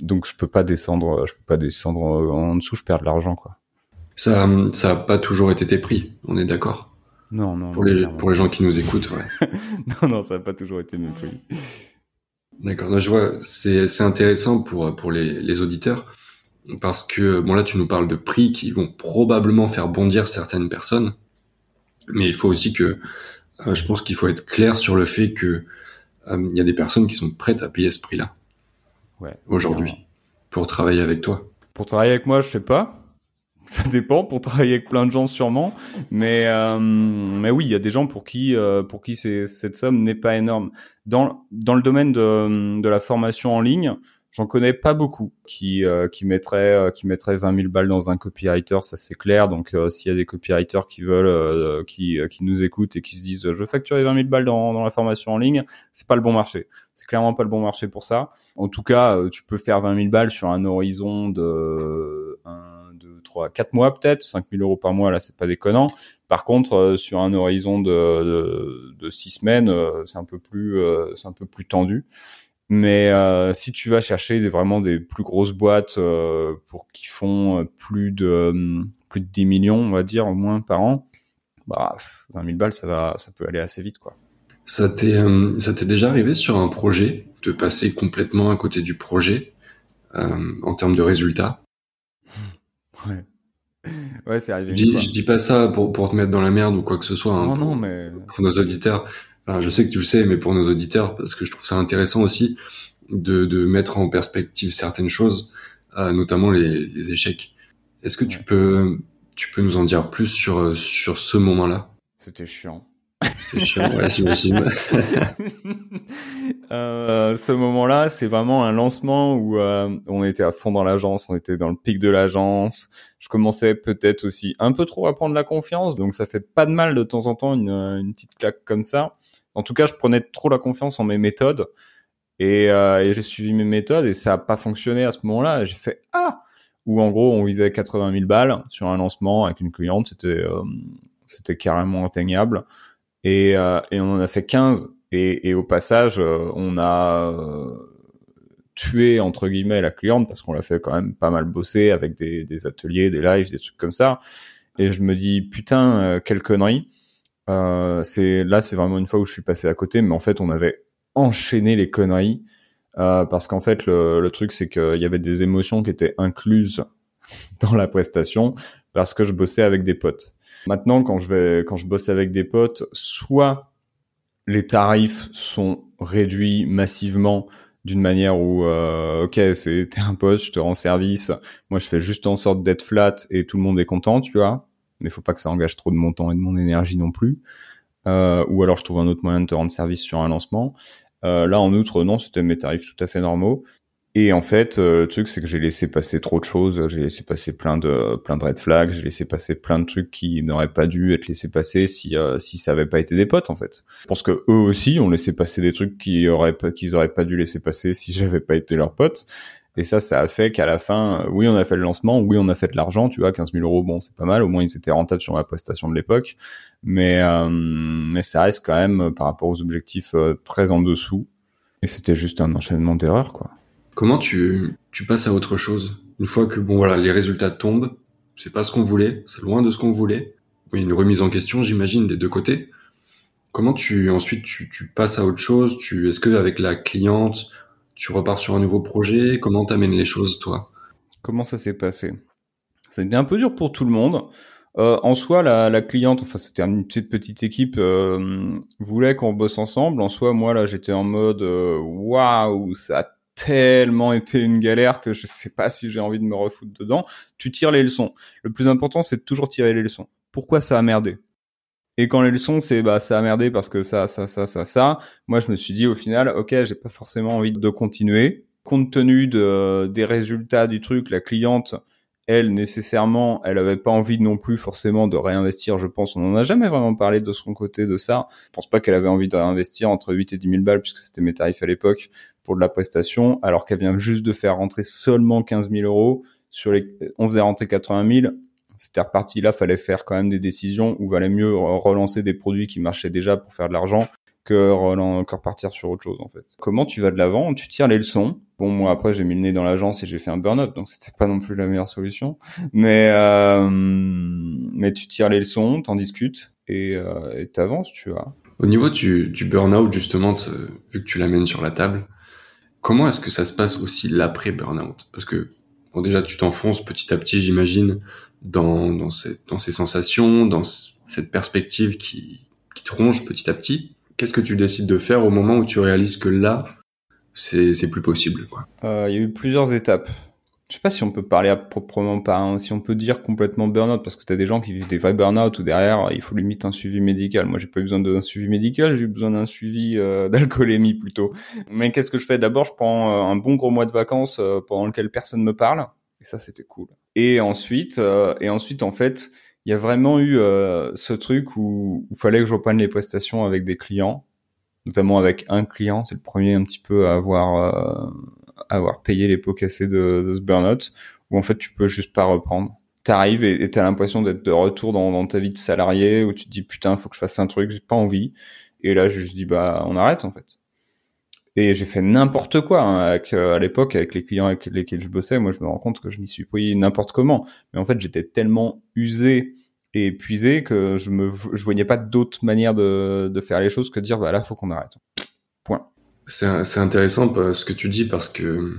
donc je peux pas descendre, je peux pas descendre en dessous, je perds de l'argent quoi. Ça, ça n'a pas toujours été tes prix, on est d'accord? Non, non. Pour les, pour les gens qui nous écoutent, ouais. [LAUGHS] non, non, ça n'a pas toujours été mes prix. D'accord, je vois, c'est, c'est intéressant pour, pour les, les auditeurs parce que, bon là, tu nous parles de prix qui vont probablement faire bondir certaines personnes, mais il faut aussi que, euh, je pense qu'il faut être clair sur le fait que euh, il y a des personnes qui sont prêtes à payer ce prix-là. Ouais. Aujourd'hui, pour travailler avec toi. Pour travailler avec moi, je sais pas. [LAUGHS] Ça dépend. Pour travailler avec plein de gens, sûrement. Mais euh, mais oui, il y a des gens pour qui euh, pour qui cette somme n'est pas énorme. Dans dans le domaine de de la formation en ligne, J'en connais pas beaucoup qui euh, qui mettraient euh, qui mettraient 20 000 balles dans un copywriter, ça c'est clair. Donc euh, s'il y a des copywriters qui veulent qui qui nous écoutent et qui se disent je veux facturer 20 000 balles dans dans la formation en ligne, c'est pas le bon marché. C'est clairement pas le bon marché pour ça. En tout cas, tu peux faire 20 000 balles sur un horizon de 1, 2, 3, 4 mois peut-être, 5 000 euros par mois là, c'est pas déconnant. Par contre, sur un horizon de, de, de 6 semaines, c'est un peu plus c'est un peu plus tendu. Mais euh, si tu vas chercher vraiment des plus grosses boîtes euh, pour qui font euh, plus de plus de 10 millions, on va dire au moins par an, bah 20 000 balles, ça va, ça peut aller assez vite quoi. Ça t'est ça t'est déjà arrivé sur un projet de passer complètement à côté du projet en termes de résultats? Ouais. Ouais, c'est arrivé. Je dis, je dis pas ça pour, pour te mettre dans la merde ou quoi que ce soit. Hein, non, pour, non, mais pour nos auditeurs je sais que tu le sais, mais pour nos auditeurs, parce que je trouve ça intéressant aussi de, de mettre en perspective certaines choses, euh, notamment les, les échecs. Est-ce que tu peux tu peux nous en dire plus sur sur ce moment-là? C'était chiant. C'était chiant, ouais, j'imagine. [LAUGHS] euh, ce moment-là, c'est vraiment un lancement où euh, on était à fond dans l'agence, on était dans le pic de l'agence. Je commençais peut-être aussi un peu trop à prendre la confiance, donc ça fait pas de mal de temps en temps une, une petite claque comme ça. En tout cas, je prenais trop la confiance en mes méthodes et, euh, et j'ai suivi mes méthodes et ça a pas fonctionné à ce moment-là. J'ai fait ah où en gros on visait 80 000 balles sur un lancement avec une cliente, c'était euh, c'était carrément atteignable et, euh, et on en a fait 15 et, et au passage euh, on a euh, tué entre guillemets la cliente parce qu'on l'a fait quand même pas mal bosser avec des, des ateliers, des lives, des trucs comme ça. Et je me dis putain quelle connerie. Euh, c'est là, c'est vraiment une fois où je suis passé à côté, mais en fait, on avait enchaîné les conneries. Euh, parce qu'en fait, le, le truc, c'est qu'il y avait des émotions qui étaient incluses [LAUGHS] dans la prestation parce que je bossais avec des potes. Maintenant, quand je vais, quand je bosse avec des potes, soit les tarifs sont réduits massivement d'une manière où euh, ok c'est [LAUGHS] t'es un pote je te rends service moi je fais juste en sorte d'être flat et tout le monde est content tu vois mais faut pas que ça engage trop de mon temps et de mon énergie non plus. Euh, ou alors je trouve un autre moyen de te rendre service sur un lancement. Euh, là, en outre, non, c'était mes tarifs tout à fait normaux. Et en fait, euh, le truc, c'est que j'ai laissé passer trop de choses. J'ai laissé passer plein de plein de red flags. J'ai laissé passer plein de trucs qui n'auraient pas dû être laissés passer si euh, si ça avait pas été des potes en fait. Je pense que eux aussi ont laissé passer des trucs qui auraient qu'ils auraient pas dû laisser passer si [LAUGHS] j'avais pas été leur pote. Et ça, ça a fait qu'à la fin, euh, oui, on a fait le lancement, oui, on a fait de l'argent, tu vois, 15 000 euros, bon, c'est pas mal, au moins ils étaient rentables sur la prestation de l'époque, mais euh, mais ça reste quand même euh, par rapport aux objectifs très en dessous. Et c'était juste un enchaînement d'erreurs, quoi. Comment tu passes à autre chose une fois que bon voilà les résultats tombent, c'est pas ce qu'on voulait, c'est loin de ce qu'on voulait. Oui, une remise en question, j'imagine, des deux côtés. Comment tu ensuite tu, passes à autre chose? Tu est-ce que avec la cliente tu repars sur un nouveau projet? Comment t'amènes les choses, toi? Comment ça s'est passé? Ça a été un peu dur pour tout le monde. Euh, en soi, la, cliente, enfin c'était une petite petite équipe, euh, voulait qu'on bosse ensemble. En soi, moi là, j'étais en mode euh, waouh, ça a tellement été une galère que je sais pas si j'ai envie de me refoutre dedans. Tu tires les leçons. Le plus important, c'est toujours tirer les leçons. Pourquoi ça a merdé? Et quand les leçons, c'est bah ça a merdé parce que ça, ça, ça, ça, ça. Moi, je me suis dit au final, ok, j'ai pas forcément envie de continuer. Compte tenu de, des résultats du truc, la cliente, elle, nécessairement, elle avait pas envie non plus forcément de réinvestir, je pense. On n'en a jamais vraiment parlé de son côté de ça. Je pense pas qu'elle avait envie de réinvestir entre 8 et 10 000 balles puisque c'était mes tarifs à l'époque pour de la prestation, alors qu'elle vient juste de faire rentrer seulement 15 000 euros sur les, on faisait rentrer 80 000 c'était reparti. Là, fallait faire quand même des décisions où valait mieux relancer des produits qui marchaient déjà pour faire de l'argent que, repartir sur autre chose en fait. Comment tu vas de l'avant Tu tires les leçons. Bon, moi après j'ai mis le nez dans l'agence et j'ai fait un burn-out, donc c'était pas non plus la meilleure solution. Mais euh, mais tu tires les leçons, t'en discutes et euh, t'avances, tu vois. Au niveau du, burn-out justement, vu que tu l'amènes sur la table, comment est-ce que ça se passe aussi l'après burn-out? Parce que bon déjà tu t'enfonces petit à petit, j'imagine, dans dans ces sensations, dans cette perspective qui qui te ronge petit à petit. Qu'est-ce que tu décides de faire au moment où tu réalises que là, c'est plus possible quoi? Euh, Il y a eu plusieurs étapes. Je sais pas si on peut parler à proprement parler, si on peut dire complètement burn-out, parce que tu as des gens qui vivent des vrais burn-out où derrière, il faut limite un suivi médical. Moi, j'ai pas eu besoin d'un suivi médical, j'ai eu besoin d'un suivi euh, [LAUGHS] d'alcoolémie plutôt. Mais qu'est-ce que je fais? D'abord, je prends euh, un bon gros mois de vacances pendant lequel personne me parle, et ça, c'était cool. Et ensuite, et ensuite, en fait, il y a vraiment eu euh, ce truc où il fallait que je reprenne les prestations avec des clients, notamment avec un client. C'est le premier un petit peu à avoir euh, avoir payé les pots cassés de, de ce burn-out, où en fait tu peux juste pas reprendre. T'arrives et t'as l'impression d'être de retour dans, dans, ta vie de salarié, où tu te dis putain faut que je fasse un truc, j'ai pas envie. Et là je me dis bah on arrête en fait. Et j'ai fait n'importe quoi hein, euh, à l'époque avec les clients avec lesquels je bossais. Moi, je me rends compte que je m'y suis pris n'importe comment. Mais en fait, j'étais tellement usé et épuisé que je me je voyais pas d'autre manière de, faire les choses que de dire bah là faut qu'on arrête. Point. C'est intéressant ce que tu dis parce que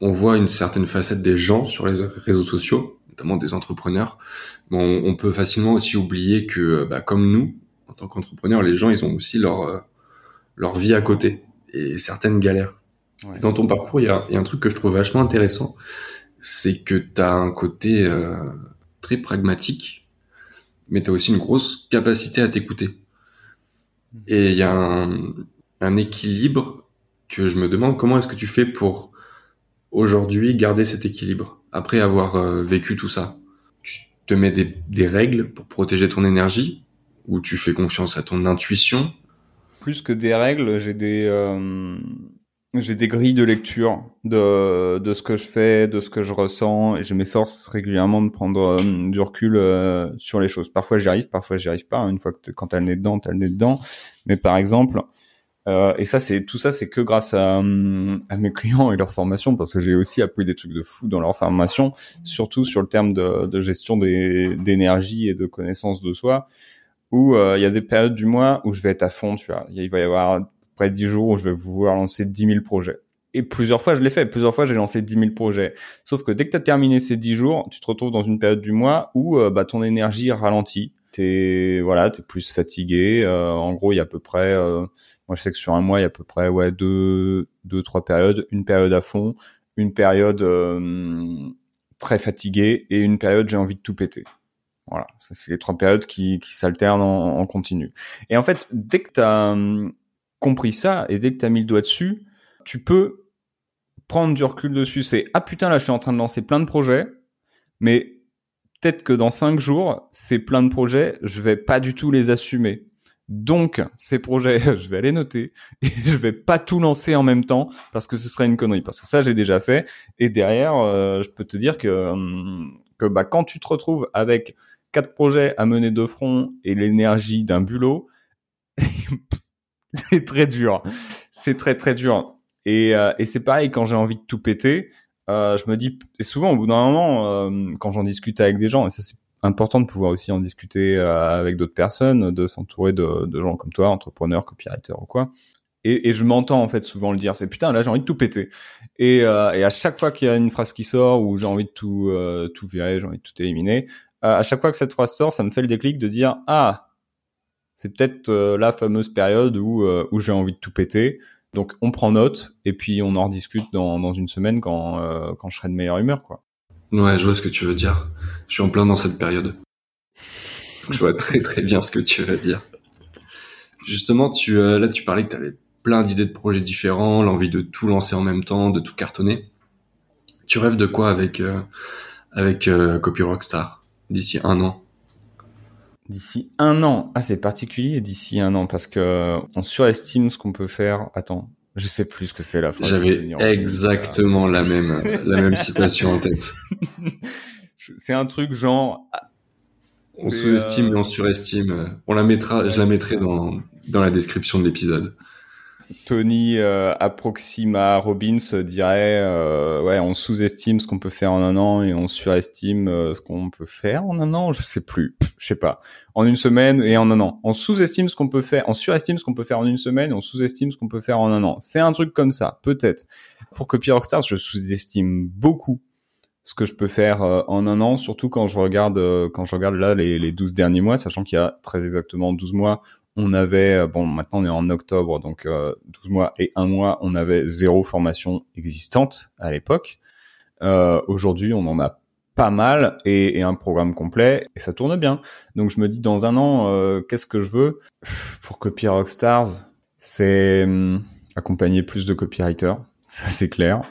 on voit une certaine facette des gens sur les réseaux sociaux, notamment des entrepreneurs. Bon, on peut facilement aussi oublier que bah, comme nous, en tant qu'entrepreneurs, les gens ils ont aussi leur euh, leur vie à côté et certaines galères. Dans ton parcours, il y a, y a, un truc que je trouve vachement intéressant, c'est que tu as un côté euh, très pragmatique, mais tu as aussi une grosse capacité à t'écouter. Et il y a un, un, équilibre que je me demande comment est-ce que tu fais pour aujourd'hui garder cet équilibre après avoir euh, vécu tout ça? Tu te mets des, des règles pour protéger ton énergie ou tu fais confiance à ton intuition? Plus que des règles, j'ai des euh, j'ai des grilles de lecture de de ce que je fais, de ce que je ressens, et je m'efforce régulièrement de prendre euh, du recul euh, sur les choses. Parfois j'y arrive, parfois j'y arrive pas. Une fois que quand elle est dedans, elle est dedans. Mais par exemple, et ça c'est tout ça c'est que grâce à, à mes clients et leur formation parce que j'ai aussi appris des trucs de fou dans leur formation, surtout sur le terme de, de gestion d'énergie et de connaissance de soi où euh, il y a des périodes du mois où je vais être à fond, tu vois. Il va y avoir près de 10 jours où je vais vouloir lancer 10 000 projets. Et plusieurs fois, je l'ai fait. Plusieurs fois, j'ai lancé 10 000 projets. Sauf que dès que tu as terminé ces 10 jours, tu te retrouves dans une période du mois où euh, bah, ton énergie ralentit. T'es voilà, t'es plus fatigué. Euh, en gros, il y a à peu près, moi je sais que sur un mois, il y a à peu près ouais deux, deux, trois périodes. Une période à fond, une période très fatiguée et une période j'ai envie de tout péter. Voilà, c'est les trois périodes qui, qui s'alternent en, en, continu. Et en fait, dès que tu as hum, compris ça et dès que tu as mis le doigt dessus, tu peux prendre du recul dessus. C'est ah putain là je suis en train de lancer plein de projets, mais peut-être que dans cinq jours ces plein de projets je vais pas du tout les assumer. Donc ces projets [LAUGHS] je vais les noter et [LAUGHS] je vais pas tout lancer en même temps parce que ce serait une connerie parce que ça j'ai déjà fait et derrière euh, je peux te dire que hum, que bah quand tu te retrouves avec quatre projets à mener de front et l'énergie d'un bulot, [LAUGHS] c'est très dur. C'est très très dur. Et, euh, et c'est pareil quand j'ai envie de tout péter. Euh, je me dis, et souvent au bout d'un moment, euh, quand j'en discute avec des gens, et ça c'est important de pouvoir aussi en discuter euh, avec d'autres personnes, de s'entourer de, de, gens comme toi, entrepreneurs, copywriters ou quoi. Et, et je m'entends en fait souvent le dire, c'est putain là j'ai envie de tout péter. Et, et à chaque fois qu'il y a une phrase qui sort où j'ai envie de tout tout virer, j'ai envie de tout éliminer, euh, à chaque fois que cette phrase sort, ça me fait le déclic de dire ah c'est peut-être euh, la fameuse période où euh, où j'ai envie de tout péter. Donc on prend note et puis on en rediscute dans, une semaine quand quand je serai de meilleure humeur quoi. Ouais, je vois ce que tu veux dire. Je suis en plein dans cette période. je vois très très bien ce que tu veux dire. Justement, tu là tu parlais que tu avais plein d'idées de projets différents, l'envie de tout lancer en même temps, de tout cartonner. Tu rêves de quoi avec avec Copy Rockstar? D'ici un an D'ici un an. Ah, c'est particulier d'ici un an parce que on surestime ce qu'on peut faire. Attends, je sais plus ce que c'est la phrase. J'avais exactement la même la même [LAUGHS] citation en tête. C'est un truc genre On sous-estime et on surestime. On la mettra, je la mettrai dans, dans la description de l'épisode. Tony euh, Approxima Robbins dirait euh, ouais on sous-estime ce qu'on peut faire en un an et on surestime euh, ce qu'on peut faire en un an je sais plus. Je sais pas. En une semaine et en un an. On sous-estime ce qu'on peut faire on surestime ce qu'on peut faire en une semaine et on sous-estime ce qu'on peut faire en un an. C'est un truc comme ça peut-être. Pour Copy Rockstars je sous-estime beaucoup ce que je peux faire euh, en un an surtout quand je regarde quand je regarde là les, les 12 derniers mois sachant qu'il y a très exactement 12 mois on avait, euh, bon, maintenant on est en octobre, donc euh, 12 mois et un mois, on avait zéro formation existante à l'époque. Euh, Aujourd'hui, on en a pas mal et, et, un programme complet et ça tourne bien. Donc je me dis dans un an, euh, qu'est-ce que je veux? Pour copier Rockstars C'est hum, accompagner plus de copywriters, [LAUGHS] ça c'est clair.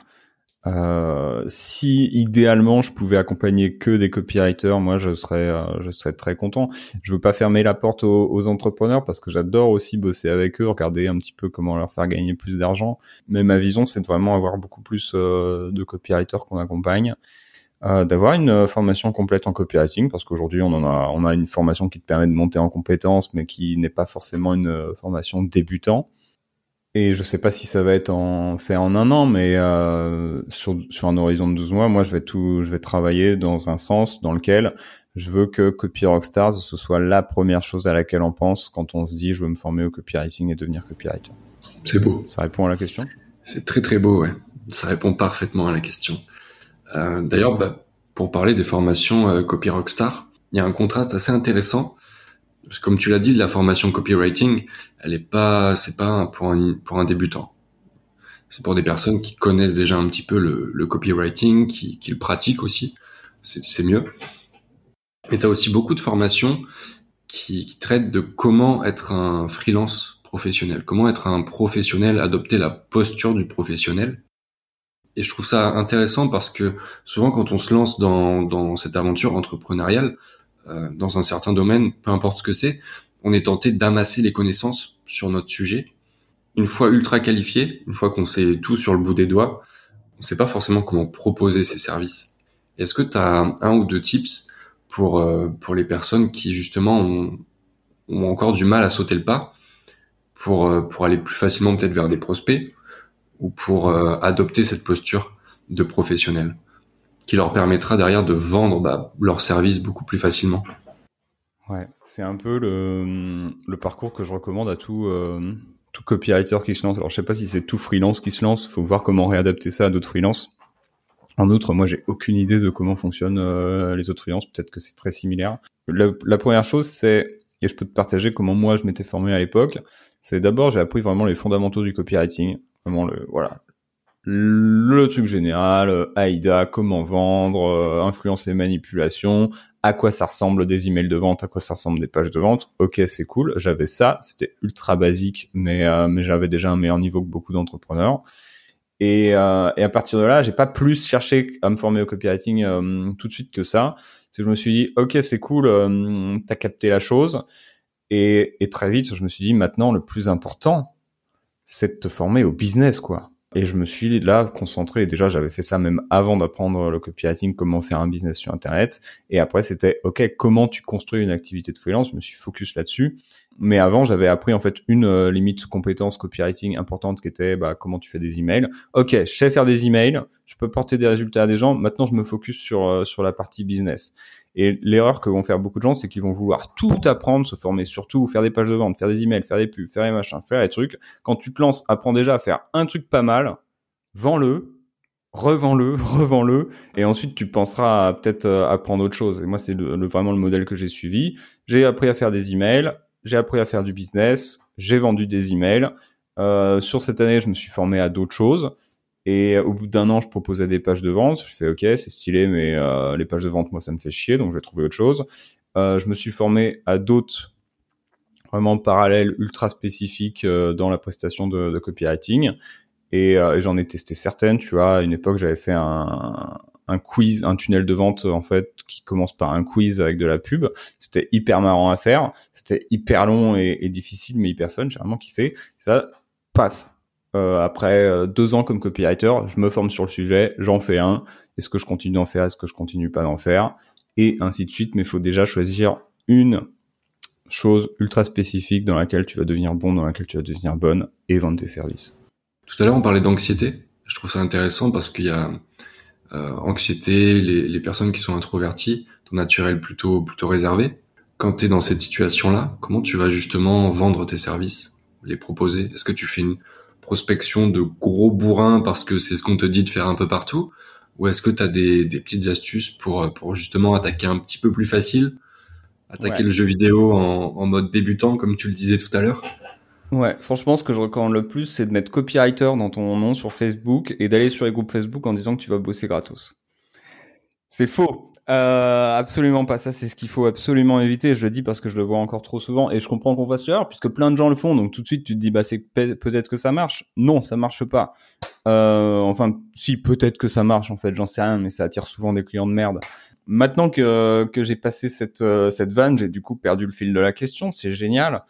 Euh, si idéalement je pouvais accompagner que des copywriters, moi je serais euh, je serais très content. Je veux pas fermer la porte aux, entrepreneurs parce que j'adore aussi bosser avec eux, regarder un petit peu comment leur faire gagner plus d'argent. Mais ma vision c'est de vraiment avoir beaucoup plus euh, de copywriters qu'on accompagne. d'avoir une formation complète en copywriting parce qu'aujourd'hui on en a on a une formation qui te permet de monter en compétences mais qui n'est pas forcément une formation débutant et je sais pas si ça va être en, fait en un an, mais euh, sur, sur un horizon de 12 mois, moi, je vais tout, je vais travailler dans un sens dans lequel je veux que Copy Rockstars, ce soit la première chose à laquelle on pense quand on se dit je veux me former au copywriting et devenir copywriter. C'est beau. Ça répond à la question? C'est très très beau, ouais. Ça répond parfaitement à la question. Euh, D'ailleurs, bah, pour parler des formations euh, Copy Rockstar, il y a un contraste assez intéressant parce que comme tu l'as dit, la formation copywriting, elle est pas, c'est pas pour un, pour un débutant. C'est pour des personnes qui connaissent déjà un petit peu le, le copywriting, qui, qui le pratiquent aussi. C'est mieux. Et tu as aussi beaucoup de formations qui, qui traitent de comment être un freelance professionnel, comment être un professionnel, adopter la posture du professionnel. Et je trouve ça intéressant parce que souvent quand on se lance dans, dans cette aventure entrepreneuriale, euh, dans un certain domaine, peu importe ce que c'est, on est tenté d'amasser les connaissances sur notre sujet. Une fois ultra qualifié, une fois qu'on sait tout sur le bout des doigts, on ne sait pas forcément comment proposer ces services. Est-ce que tu as un, ou deux tips pour, euh, pour les personnes qui justement ont, ont, encore du mal à sauter le pas pour, euh, pour aller plus facilement peut-être vers des prospects ou pour adopter cette posture de professionnel? Qui leur permettra derrière de vendre bah, leurs services beaucoup plus facilement. Ouais, c'est un peu le, parcours que je recommande à tout, euh, tout copywriter qui se lance. Alors je sais pas si c'est tout freelance qui se lance, faut voir comment réadapter ça à d'autres freelances. En outre, moi j'ai aucune idée de comment fonctionnent euh, les autres freelances, peut-être que c'est très similaire. La, la première chose c'est, et je peux te partager comment moi je m'étais formé à l'époque, c'est d'abord j'ai appris vraiment les fondamentaux du copywriting, vraiment le voilà le truc général, euh, AIDA, comment vendre, euh, influence et manipulation, à quoi ça ressemble des emails de vente, à quoi ça ressemble des pages de vente. Ok, c'est cool, j'avais ça, c'était ultra basique, mais euh, mais j'avais déjà un meilleur niveau que beaucoup d'entrepreneurs. Et, et à partir de là, j'ai pas plus cherché à me former au copywriting tout de suite que ça. C'est que je me suis dit, ok, c'est cool, t'as capté la chose. Et, et très vite, je me suis dit, maintenant, le plus important, c'est de te former au business, quoi et je me suis là concentré. Déjà, j'avais fait ça même avant d'apprendre le copywriting, comment faire un business sur Internet. Et après, c'était OK, comment tu construis une activité de freelance? Je me suis focus là-dessus. Mais avant, j'avais appris en fait une euh, limite compétence copywriting importante qui était bah, comment tu fais des emails. Ok, je sais faire des emails, je peux porter des résultats à des gens. Maintenant, je me focus sur euh, sur la partie business. Et l'erreur que vont faire beaucoup de gens, c'est qu'ils vont vouloir tout apprendre, se former surtout, faire des pages de vente, faire des emails, faire des pubs, faire des machins, faire des trucs. Quand tu te lances, apprends déjà à faire un truc pas mal, vends-le, revends-le, [LAUGHS] revends-le, et ensuite tu penseras peut-être euh, apprendre autre chose. Et moi, c'est le, vraiment le modèle que j'ai suivi. J'ai appris à faire des emails, j'ai appris à faire du business, j'ai vendu des emails. Euh, sur cette année, je me suis formé à d'autres choses. Et au bout d'un an, je proposais des pages de vente. Je fais OK, c'est stylé, mais euh, les pages de vente, moi, ça me fait chier, donc je vais trouver autre chose. Euh, je me suis formé à d'autres vraiment parallèles, ultra spécifiques euh, dans la prestation de, de copywriting. Et, euh, et j'en ai testé certaines. Tu vois, à une époque, j'avais fait un, un quiz, un tunnel de vente en fait qui commence par un quiz avec de la pub. C'était hyper marrant à faire. C'était hyper long et, et difficile, mais hyper fun. J'ai vraiment kiffé. Ça, paf, euh, après euh, deux ans comme copywriter, je me forme sur le sujet, j'en fais un. Est-ce que je continue d'en faire Est-ce que je continue pas d'en faire? Et ainsi de suite. Mais il faut déjà choisir une chose ultra spécifique dans laquelle tu vas devenir bon, dans laquelle tu vas devenir bonne et vendre tes services. Tout à l'heure, on parlait d'anxiété. Je trouve ça intéressant parce qu'il y a euh, anxiété, les, personnes qui sont introverties, ton naturel plutôt plutôt réservé. Quand tu es dans cette situation-là, comment tu vas justement vendre tes services, les proposer? Est-ce que tu fais une prospection de gros bourrins parce que c'est ce qu'on te dit de faire un peu partout? Ou est-ce que tu as des, des, petites astuces pour, pour justement attaquer un petit peu plus facile, attaquer le jeu vidéo en, en mode débutant, comme tu le disais tout à l'heure? Ouais, franchement, ce que je recommande le plus, c'est de mettre copywriter dans ton nom sur Facebook et d'aller sur les groupes Facebook en disant que tu vas bosser gratos. C'est faux. Euh, absolument pas. Ça, c'est ce qu'il faut absolument éviter. Je le dis parce que je le vois encore trop souvent et je comprends qu'on fasse l'erreur puisque plein de gens le font. Donc tout de suite, tu te dis, bah c'est peut-être que ça marche. Non, ça marche pas. Euh, enfin, si peut-être que ça marche en fait, j'en sais rien, mais ça attire souvent des clients de merde. Maintenant que que j'ai passé cette euh, cette vanne, j'ai du coup perdu le fil de la question. C'est génial.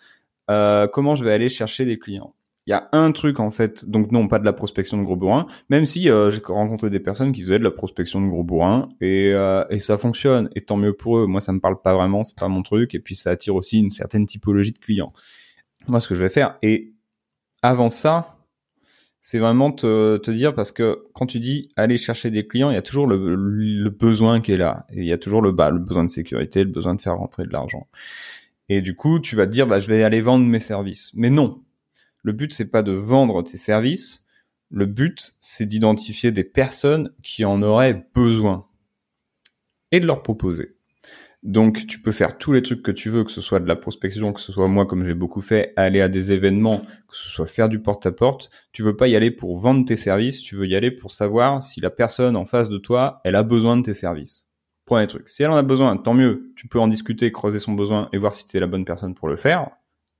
Euh, comment je vais aller chercher des clients? Il y a un truc en fait, donc non pas de la prospection de gros bourrins, même si euh, j'ai rencontré des personnes qui faisaient de la prospection de gros bourrins et, euh, et ça fonctionne et tant mieux pour eux. Moi ça me parle pas vraiment, c'est pas mon truc et puis ça attire aussi une certaine typologie de clients. Moi ce que je vais faire et avant ça, c'est vraiment te, te dire parce que quand tu dis aller chercher des clients, il y a toujours le, le besoin qui est là et il y a toujours le bas, le besoin de sécurité, le besoin de faire rentrer de l'argent. Et du coup, tu vas te dire, bah, je vais aller vendre mes services. Mais non. Le but, c'est pas de vendre tes services. Le but, c'est d'identifier des personnes qui en auraient besoin et de leur proposer. Donc, tu peux faire tous les trucs que tu veux, que ce soit de la prospection, que ce soit moi, comme j'ai beaucoup fait, aller à des événements, que ce soit faire du porte-à-porte. Tu veux pas y aller pour vendre tes services, tu veux y aller pour savoir si la personne en face de toi, elle a besoin de tes services. Premier truc. Si elle en a besoin, tant mieux. Tu peux en discuter, creuser son besoin et voir si tu es la bonne personne pour le faire.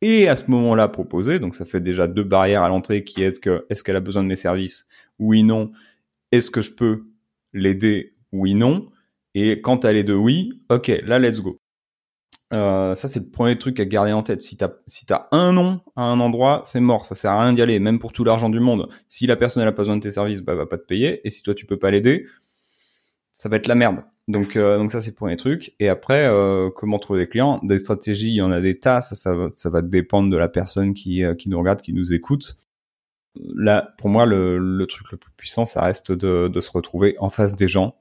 Et à ce moment-là, proposer. Donc, ça fait déjà deux barrières à l'entrée qui est que est-ce qu'elle a besoin de mes services? Oui, non. Est-ce que je peux l'aider? Oui, non. Et quand elle est de oui, ok, là, let's go. Euh, ça, c'est le premier truc à garder en tête. Si t'as si as un non à un endroit, c'est mort. Ça sert à rien d'y aller, même pour tout l'argent du monde. Si la personne elle a pas besoin de tes services, bah, va pas te payer. Et si toi tu peux pas l'aider, ça va être la merde. Donc, euh, donc ça c'est le premier truc. Et après, euh, comment trouver des clients? Des stratégies, il y en a des tas. Ça, ça, va, ça va dépendre de la personne qui, euh, qui nous regarde, qui nous écoute. Là, pour moi, le, le truc le plus puissant, ça reste de, de se retrouver en face des gens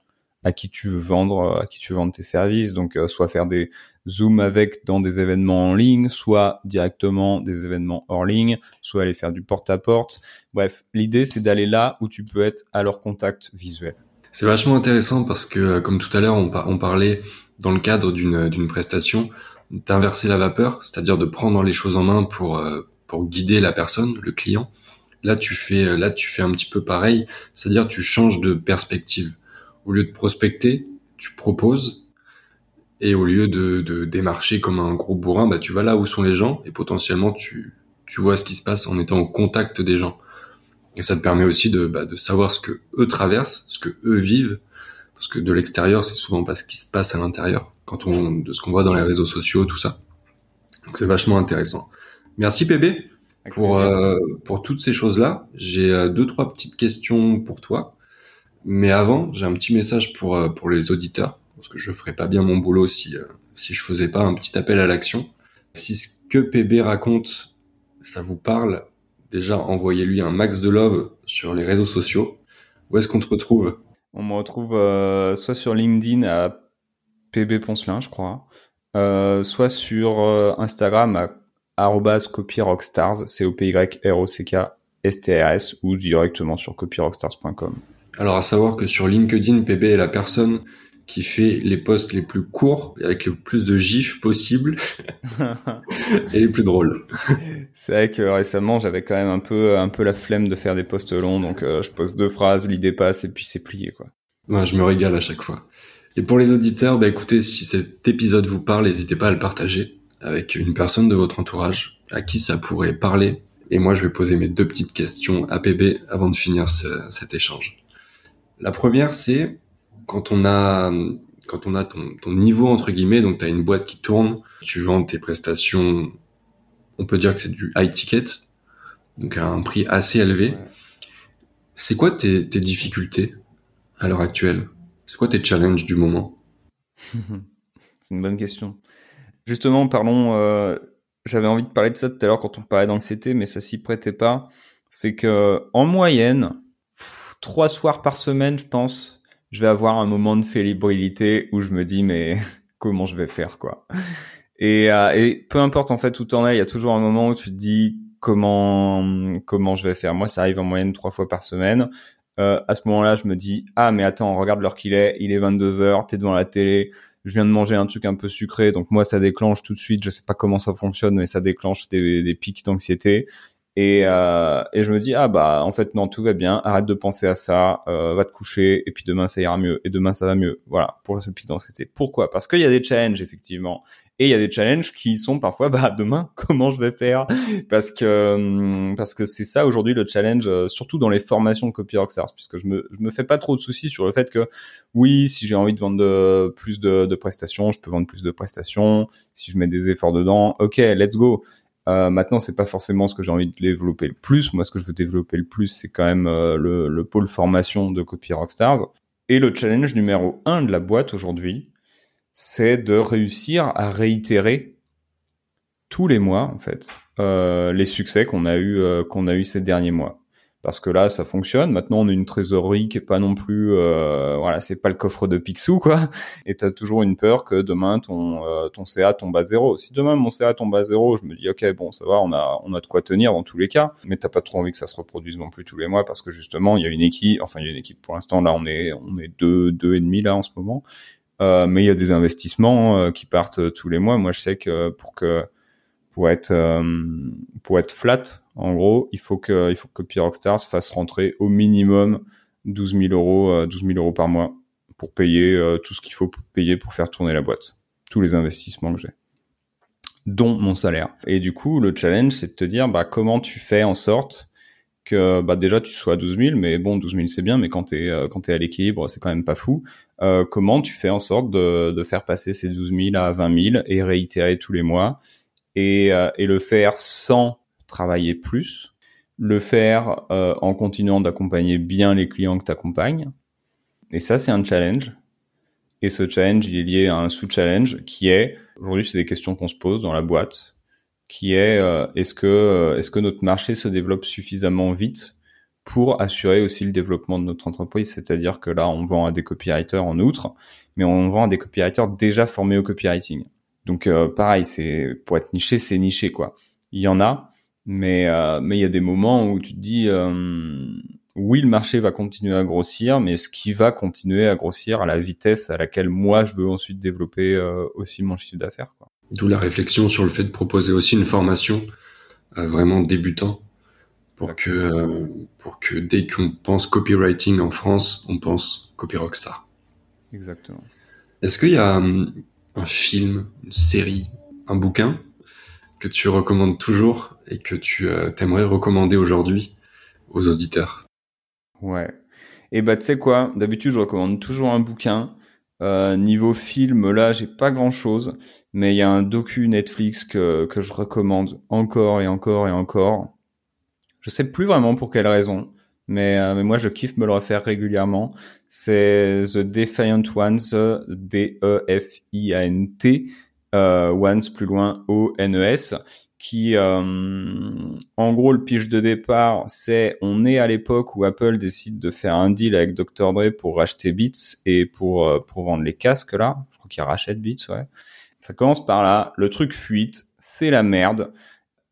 à qui tu veux vendre, à qui tu veux vendre tes services. Donc, soit faire des zooms avec dans des événements en ligne, soit directement des événements hors ligne, soit aller faire du porte-à-porte. Bref, l'idée, c'est d'aller là où tu peux être à leur contact visuel. C'est vachement intéressant parce que, euh, comme tout à l'heure, on, parlait dans le cadre d'une prestation d'inverser la vapeur, c'est-à-dire de prendre les choses en main pour euh, pour guider la personne, le client. Là, tu fais euh, là tu fais un petit peu pareil, c'est-à-dire tu changes de perspective. Au lieu de prospecter, tu proposes et au lieu de, de démarcher comme un gros bourrin, bah tu vas là où sont les gens et potentiellement tu tu vois ce qui se passe en étant au contact des gens. Et ça te permet aussi de, bah, de savoir ce que eux traversent, ce que eux vivent, parce que de l'extérieur, c'est souvent pas ce qui se passe à l'intérieur, quand on, de ce qu'on voit dans les réseaux sociaux, tout ça. Donc c'est vachement intéressant. Merci PB pour euh, pour toutes ces choses-là. J'ai euh, deux trois petites questions pour toi, mais avant, j'ai un petit message pour euh, pour les auditeurs, parce que je ferais pas bien mon boulot si si je faisais pas un petit appel à l'action. Si ce que PB raconte, ça vous parle, déjà envoyez-lui un max de love sur les réseaux sociaux. Où est-ce qu'on te retrouve? On me retrouve euh, soit sur LinkedIn à PB Poncelin, je crois, euh, soit sur euh, Instagram à copyrockstars, c o p y r o c k s t r s ou directement sur copyrockstars.com. Alors à savoir que sur LinkedIn, PB est la personne qui fait les posts les plus courts avec le plus de gifs possible [LAUGHS] et les plus drôles. C'est vrai que récemment j'avais quand même un peu un peu la flemme de faire des posts longs donc euh, je poste deux phrases, l'idée passe et puis c'est plié quoi. Ouais, je me régale à chaque fois. Et pour les auditeurs, bah écoutez, si cet épisode vous parle, n'hésitez pas à le partager avec une personne de votre entourage à qui ça pourrait parler. Et moi, je vais poser mes deux petites questions à PB avant de finir cet échange. La première, c'est quand on a quand on a ton, ton niveau entre guillemets, donc tu as une boîte qui tourne, tu vends tes prestations, on peut dire que c'est du high ticket, donc à un prix assez élevé. C'est quoi tes, tes difficultés à l'heure actuelle? C'est quoi tes challenges du moment? [LAUGHS] C'est une bonne question. Justement, parlons. Euh, j'avais envie de parler de ça tout à l'heure quand on parlait dans le CT, mais ça s'y prêtait pas. C'est que en moyenne, trois soirs par semaine, je pense, je vais avoir un moment de fébrilité où je me dis mais [LAUGHS] comment je vais faire quoi. Et, euh, et peu importe en fait où t'en es, il y a toujours un moment où tu te dis comment comment je vais faire. Moi, ça arrive en moyenne trois fois par semaine. Euh, à ce moment-là, je me dis ah mais attends, regarde l'heure qu'il est, il est 22 heures, t'es devant la télé, je viens de manger un truc un peu sucré, donc moi ça déclenche tout de suite. Je sais pas comment ça fonctionne, mais ça déclenche des pics d'anxiété. Et, euh, et je me dis ah bah en fait non tout va bien, arrête de penser à ça, euh, va te coucher et puis demain ça ira mieux et demain ça va mieux. Voilà pour ce pic d'anxiété. Pourquoi? Parce qu'il y a des challenges effectivement. Et il y a des challenges qui sont parfois bah [LAUGHS] demain comment je vais faire? Parce que hum, parce que c'est ça aujourd'hui le challenge euh, surtout dans les formations de copy rockstars puisque je me je me fais pas trop de soucis sur le fait que oui si j'ai envie de vendre de, plus de, de prestations je peux vendre plus de prestations. Si je mets des efforts dedans ok let's go euh, maintenant, c'est pas forcément ce que j'ai envie de développer le plus. Moi, ce que je veux développer le plus, c'est quand même euh, le, le, pôle formation de Copy Rockstars. Et le challenge numéro un de la boîte aujourd'hui, c'est de réussir à réitérer tous les mois, en fait, euh, les succès qu'on a eu qu'on a eu ces derniers mois parce que là ça fonctionne. Maintenant on a une trésorerie qui est pas non plus euh, voilà c'est pas le coffre de Picsou quoi. [LAUGHS] Et t'as toujours une peur que demain ton euh, ton CA tombe à zéro. Si demain mon CA tombe à zéro, je me dis ok bon ça va on a on a de quoi tenir dans tous les cas. Mais t'as pas trop envie que ça se reproduise non plus tous les mois parce que justement il y a une équipe enfin il y a une équipe pour l'instant là on est on est deux deux et demi là en ce moment. Euh, mais il y a des investissements euh, qui partent tous les mois. Moi je sais que pour que pour être euh, pour être flat, en gros, il faut que il faut que fasse rentrer au minimum 12 000 euros 12 000 euros par mois pour payer euh, tout ce qu'il faut payer pour faire tourner la boîte, tous les investissements que j'ai, dont mon salaire. Et du coup, le challenge, c'est de te dire bah comment tu fais en sorte que bah déjà tu sois à 12 000, mais bon 12 000 c'est bien, mais quand t'es euh, quand à l'équilibre c'est quand même pas fou. Euh, comment tu fais en sorte de, de faire passer ces 12 000 à 20 000 et réitérer tous les mois et, euh, et le faire sans travailler plus, le faire euh, en continuant d'accompagner bien les clients que tu accompagnes. Et ça, c'est un challenge. Et ce challenge, il est lié à un sous-challenge qui est, aujourd'hui, c'est des questions qu'on se pose dans la boîte, qui est euh, est-ce que est-ce que notre marché se développe suffisamment vite pour assurer aussi le développement de notre entreprise, c'est-à-dire que là, on vend à des copywriters en outre, mais on vend à des copywriters déjà formés au copywriting. Donc euh, pareil, c'est pour être niché, c'est niché quoi. Il y en a, mais euh, mais il y a des moments où tu te dis euh, oui, le marché va continuer à grossir, mais ce qui va continuer à grossir à la vitesse à laquelle moi je veux ensuite développer aussi mon chiffre d'affaires. D'où la réflexion sur le fait de proposer aussi une formation vraiment débutant pour que pour que dès qu'on pense copywriting en France, on pense copy rockstar. Exactement. Est-ce qu'il y a hum, un film, une série, un bouquin que tu recommandes toujours et que tu euh, t'aimerais recommander aujourd'hui aux auditeurs Ouais. Et bah tu sais quoi, d'habitude je recommande toujours un bouquin. Euh, niveau film, là j'ai pas grand chose, mais il y a un docu Netflix que, que je recommande encore et encore et encore. Je sais plus vraiment pour quelle raison, mais, euh, mais moi je kiffe me le refaire régulièrement c'est The Defiant Ones, D-E-F-I-A-N-T, euh, Ones plus loin O-N-E-S, qui, euh, en gros, le pitch de départ, c'est on est à l'époque où Apple décide de faire un deal avec Dr. Dre pour racheter Beats et pour, pour vendre les casques là. Je crois qu'il rachète Beats, ouais. Ça commence par là, le truc fuite, c'est la merde.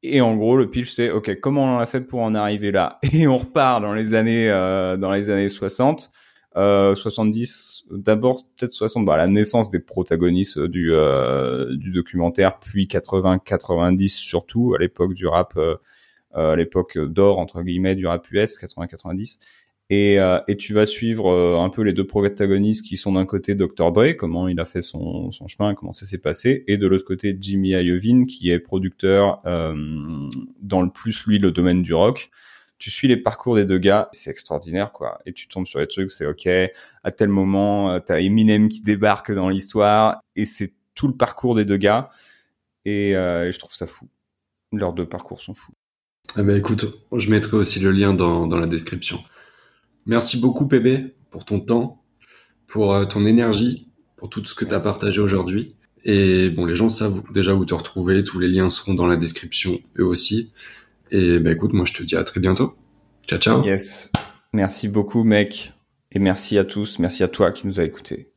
Et en gros, le pitch, c'est OK, comment on a fait pour en arriver là? [LAUGHS] Et on repart dans les années euh, dans les années 60 euh, 70, d'abord peut-être 60, bah, la naissance des protagonistes du, euh, du documentaire, puis 80, 90 surtout, à l'époque du rap, euh, euh, à l'époque d'or, entre guillemets, du rap US, 80, 90. Et, euh, et tu vas suivre un peu les deux protagonistes qui sont d'un côté Dr. Dre, comment il a fait son, son chemin, comment ça s'est passé, et de l'autre côté Jimmy Iovine, qui est producteur dans le plus, lui, le domaine du rock tu suis les parcours des deux gars, c'est extraordinaire quoi. Et tu tombes sur les trucs, c'est ok. À tel moment, euh, t'as Eminem qui débarque dans l'histoire et c'est tout le parcours des deux gars. Et, euh, je trouve ça fou. Leurs deux parcours sont fous. Eh ben écoute, je mettrai aussi le lien dans, dans la description. Merci beaucoup PB pour ton temps, pour euh, ton énergie, pour tout ce que tu as partagé aujourd'hui. Et bon, les gens savent déjà où te retrouver. Tous les liens seront dans la description, eux aussi. Et bah écoute, moi je te dis à très bientôt. Ciao, ciao. Yes. Merci beaucoup, mec. Et merci à tous. Merci à toi qui nous a écoutés.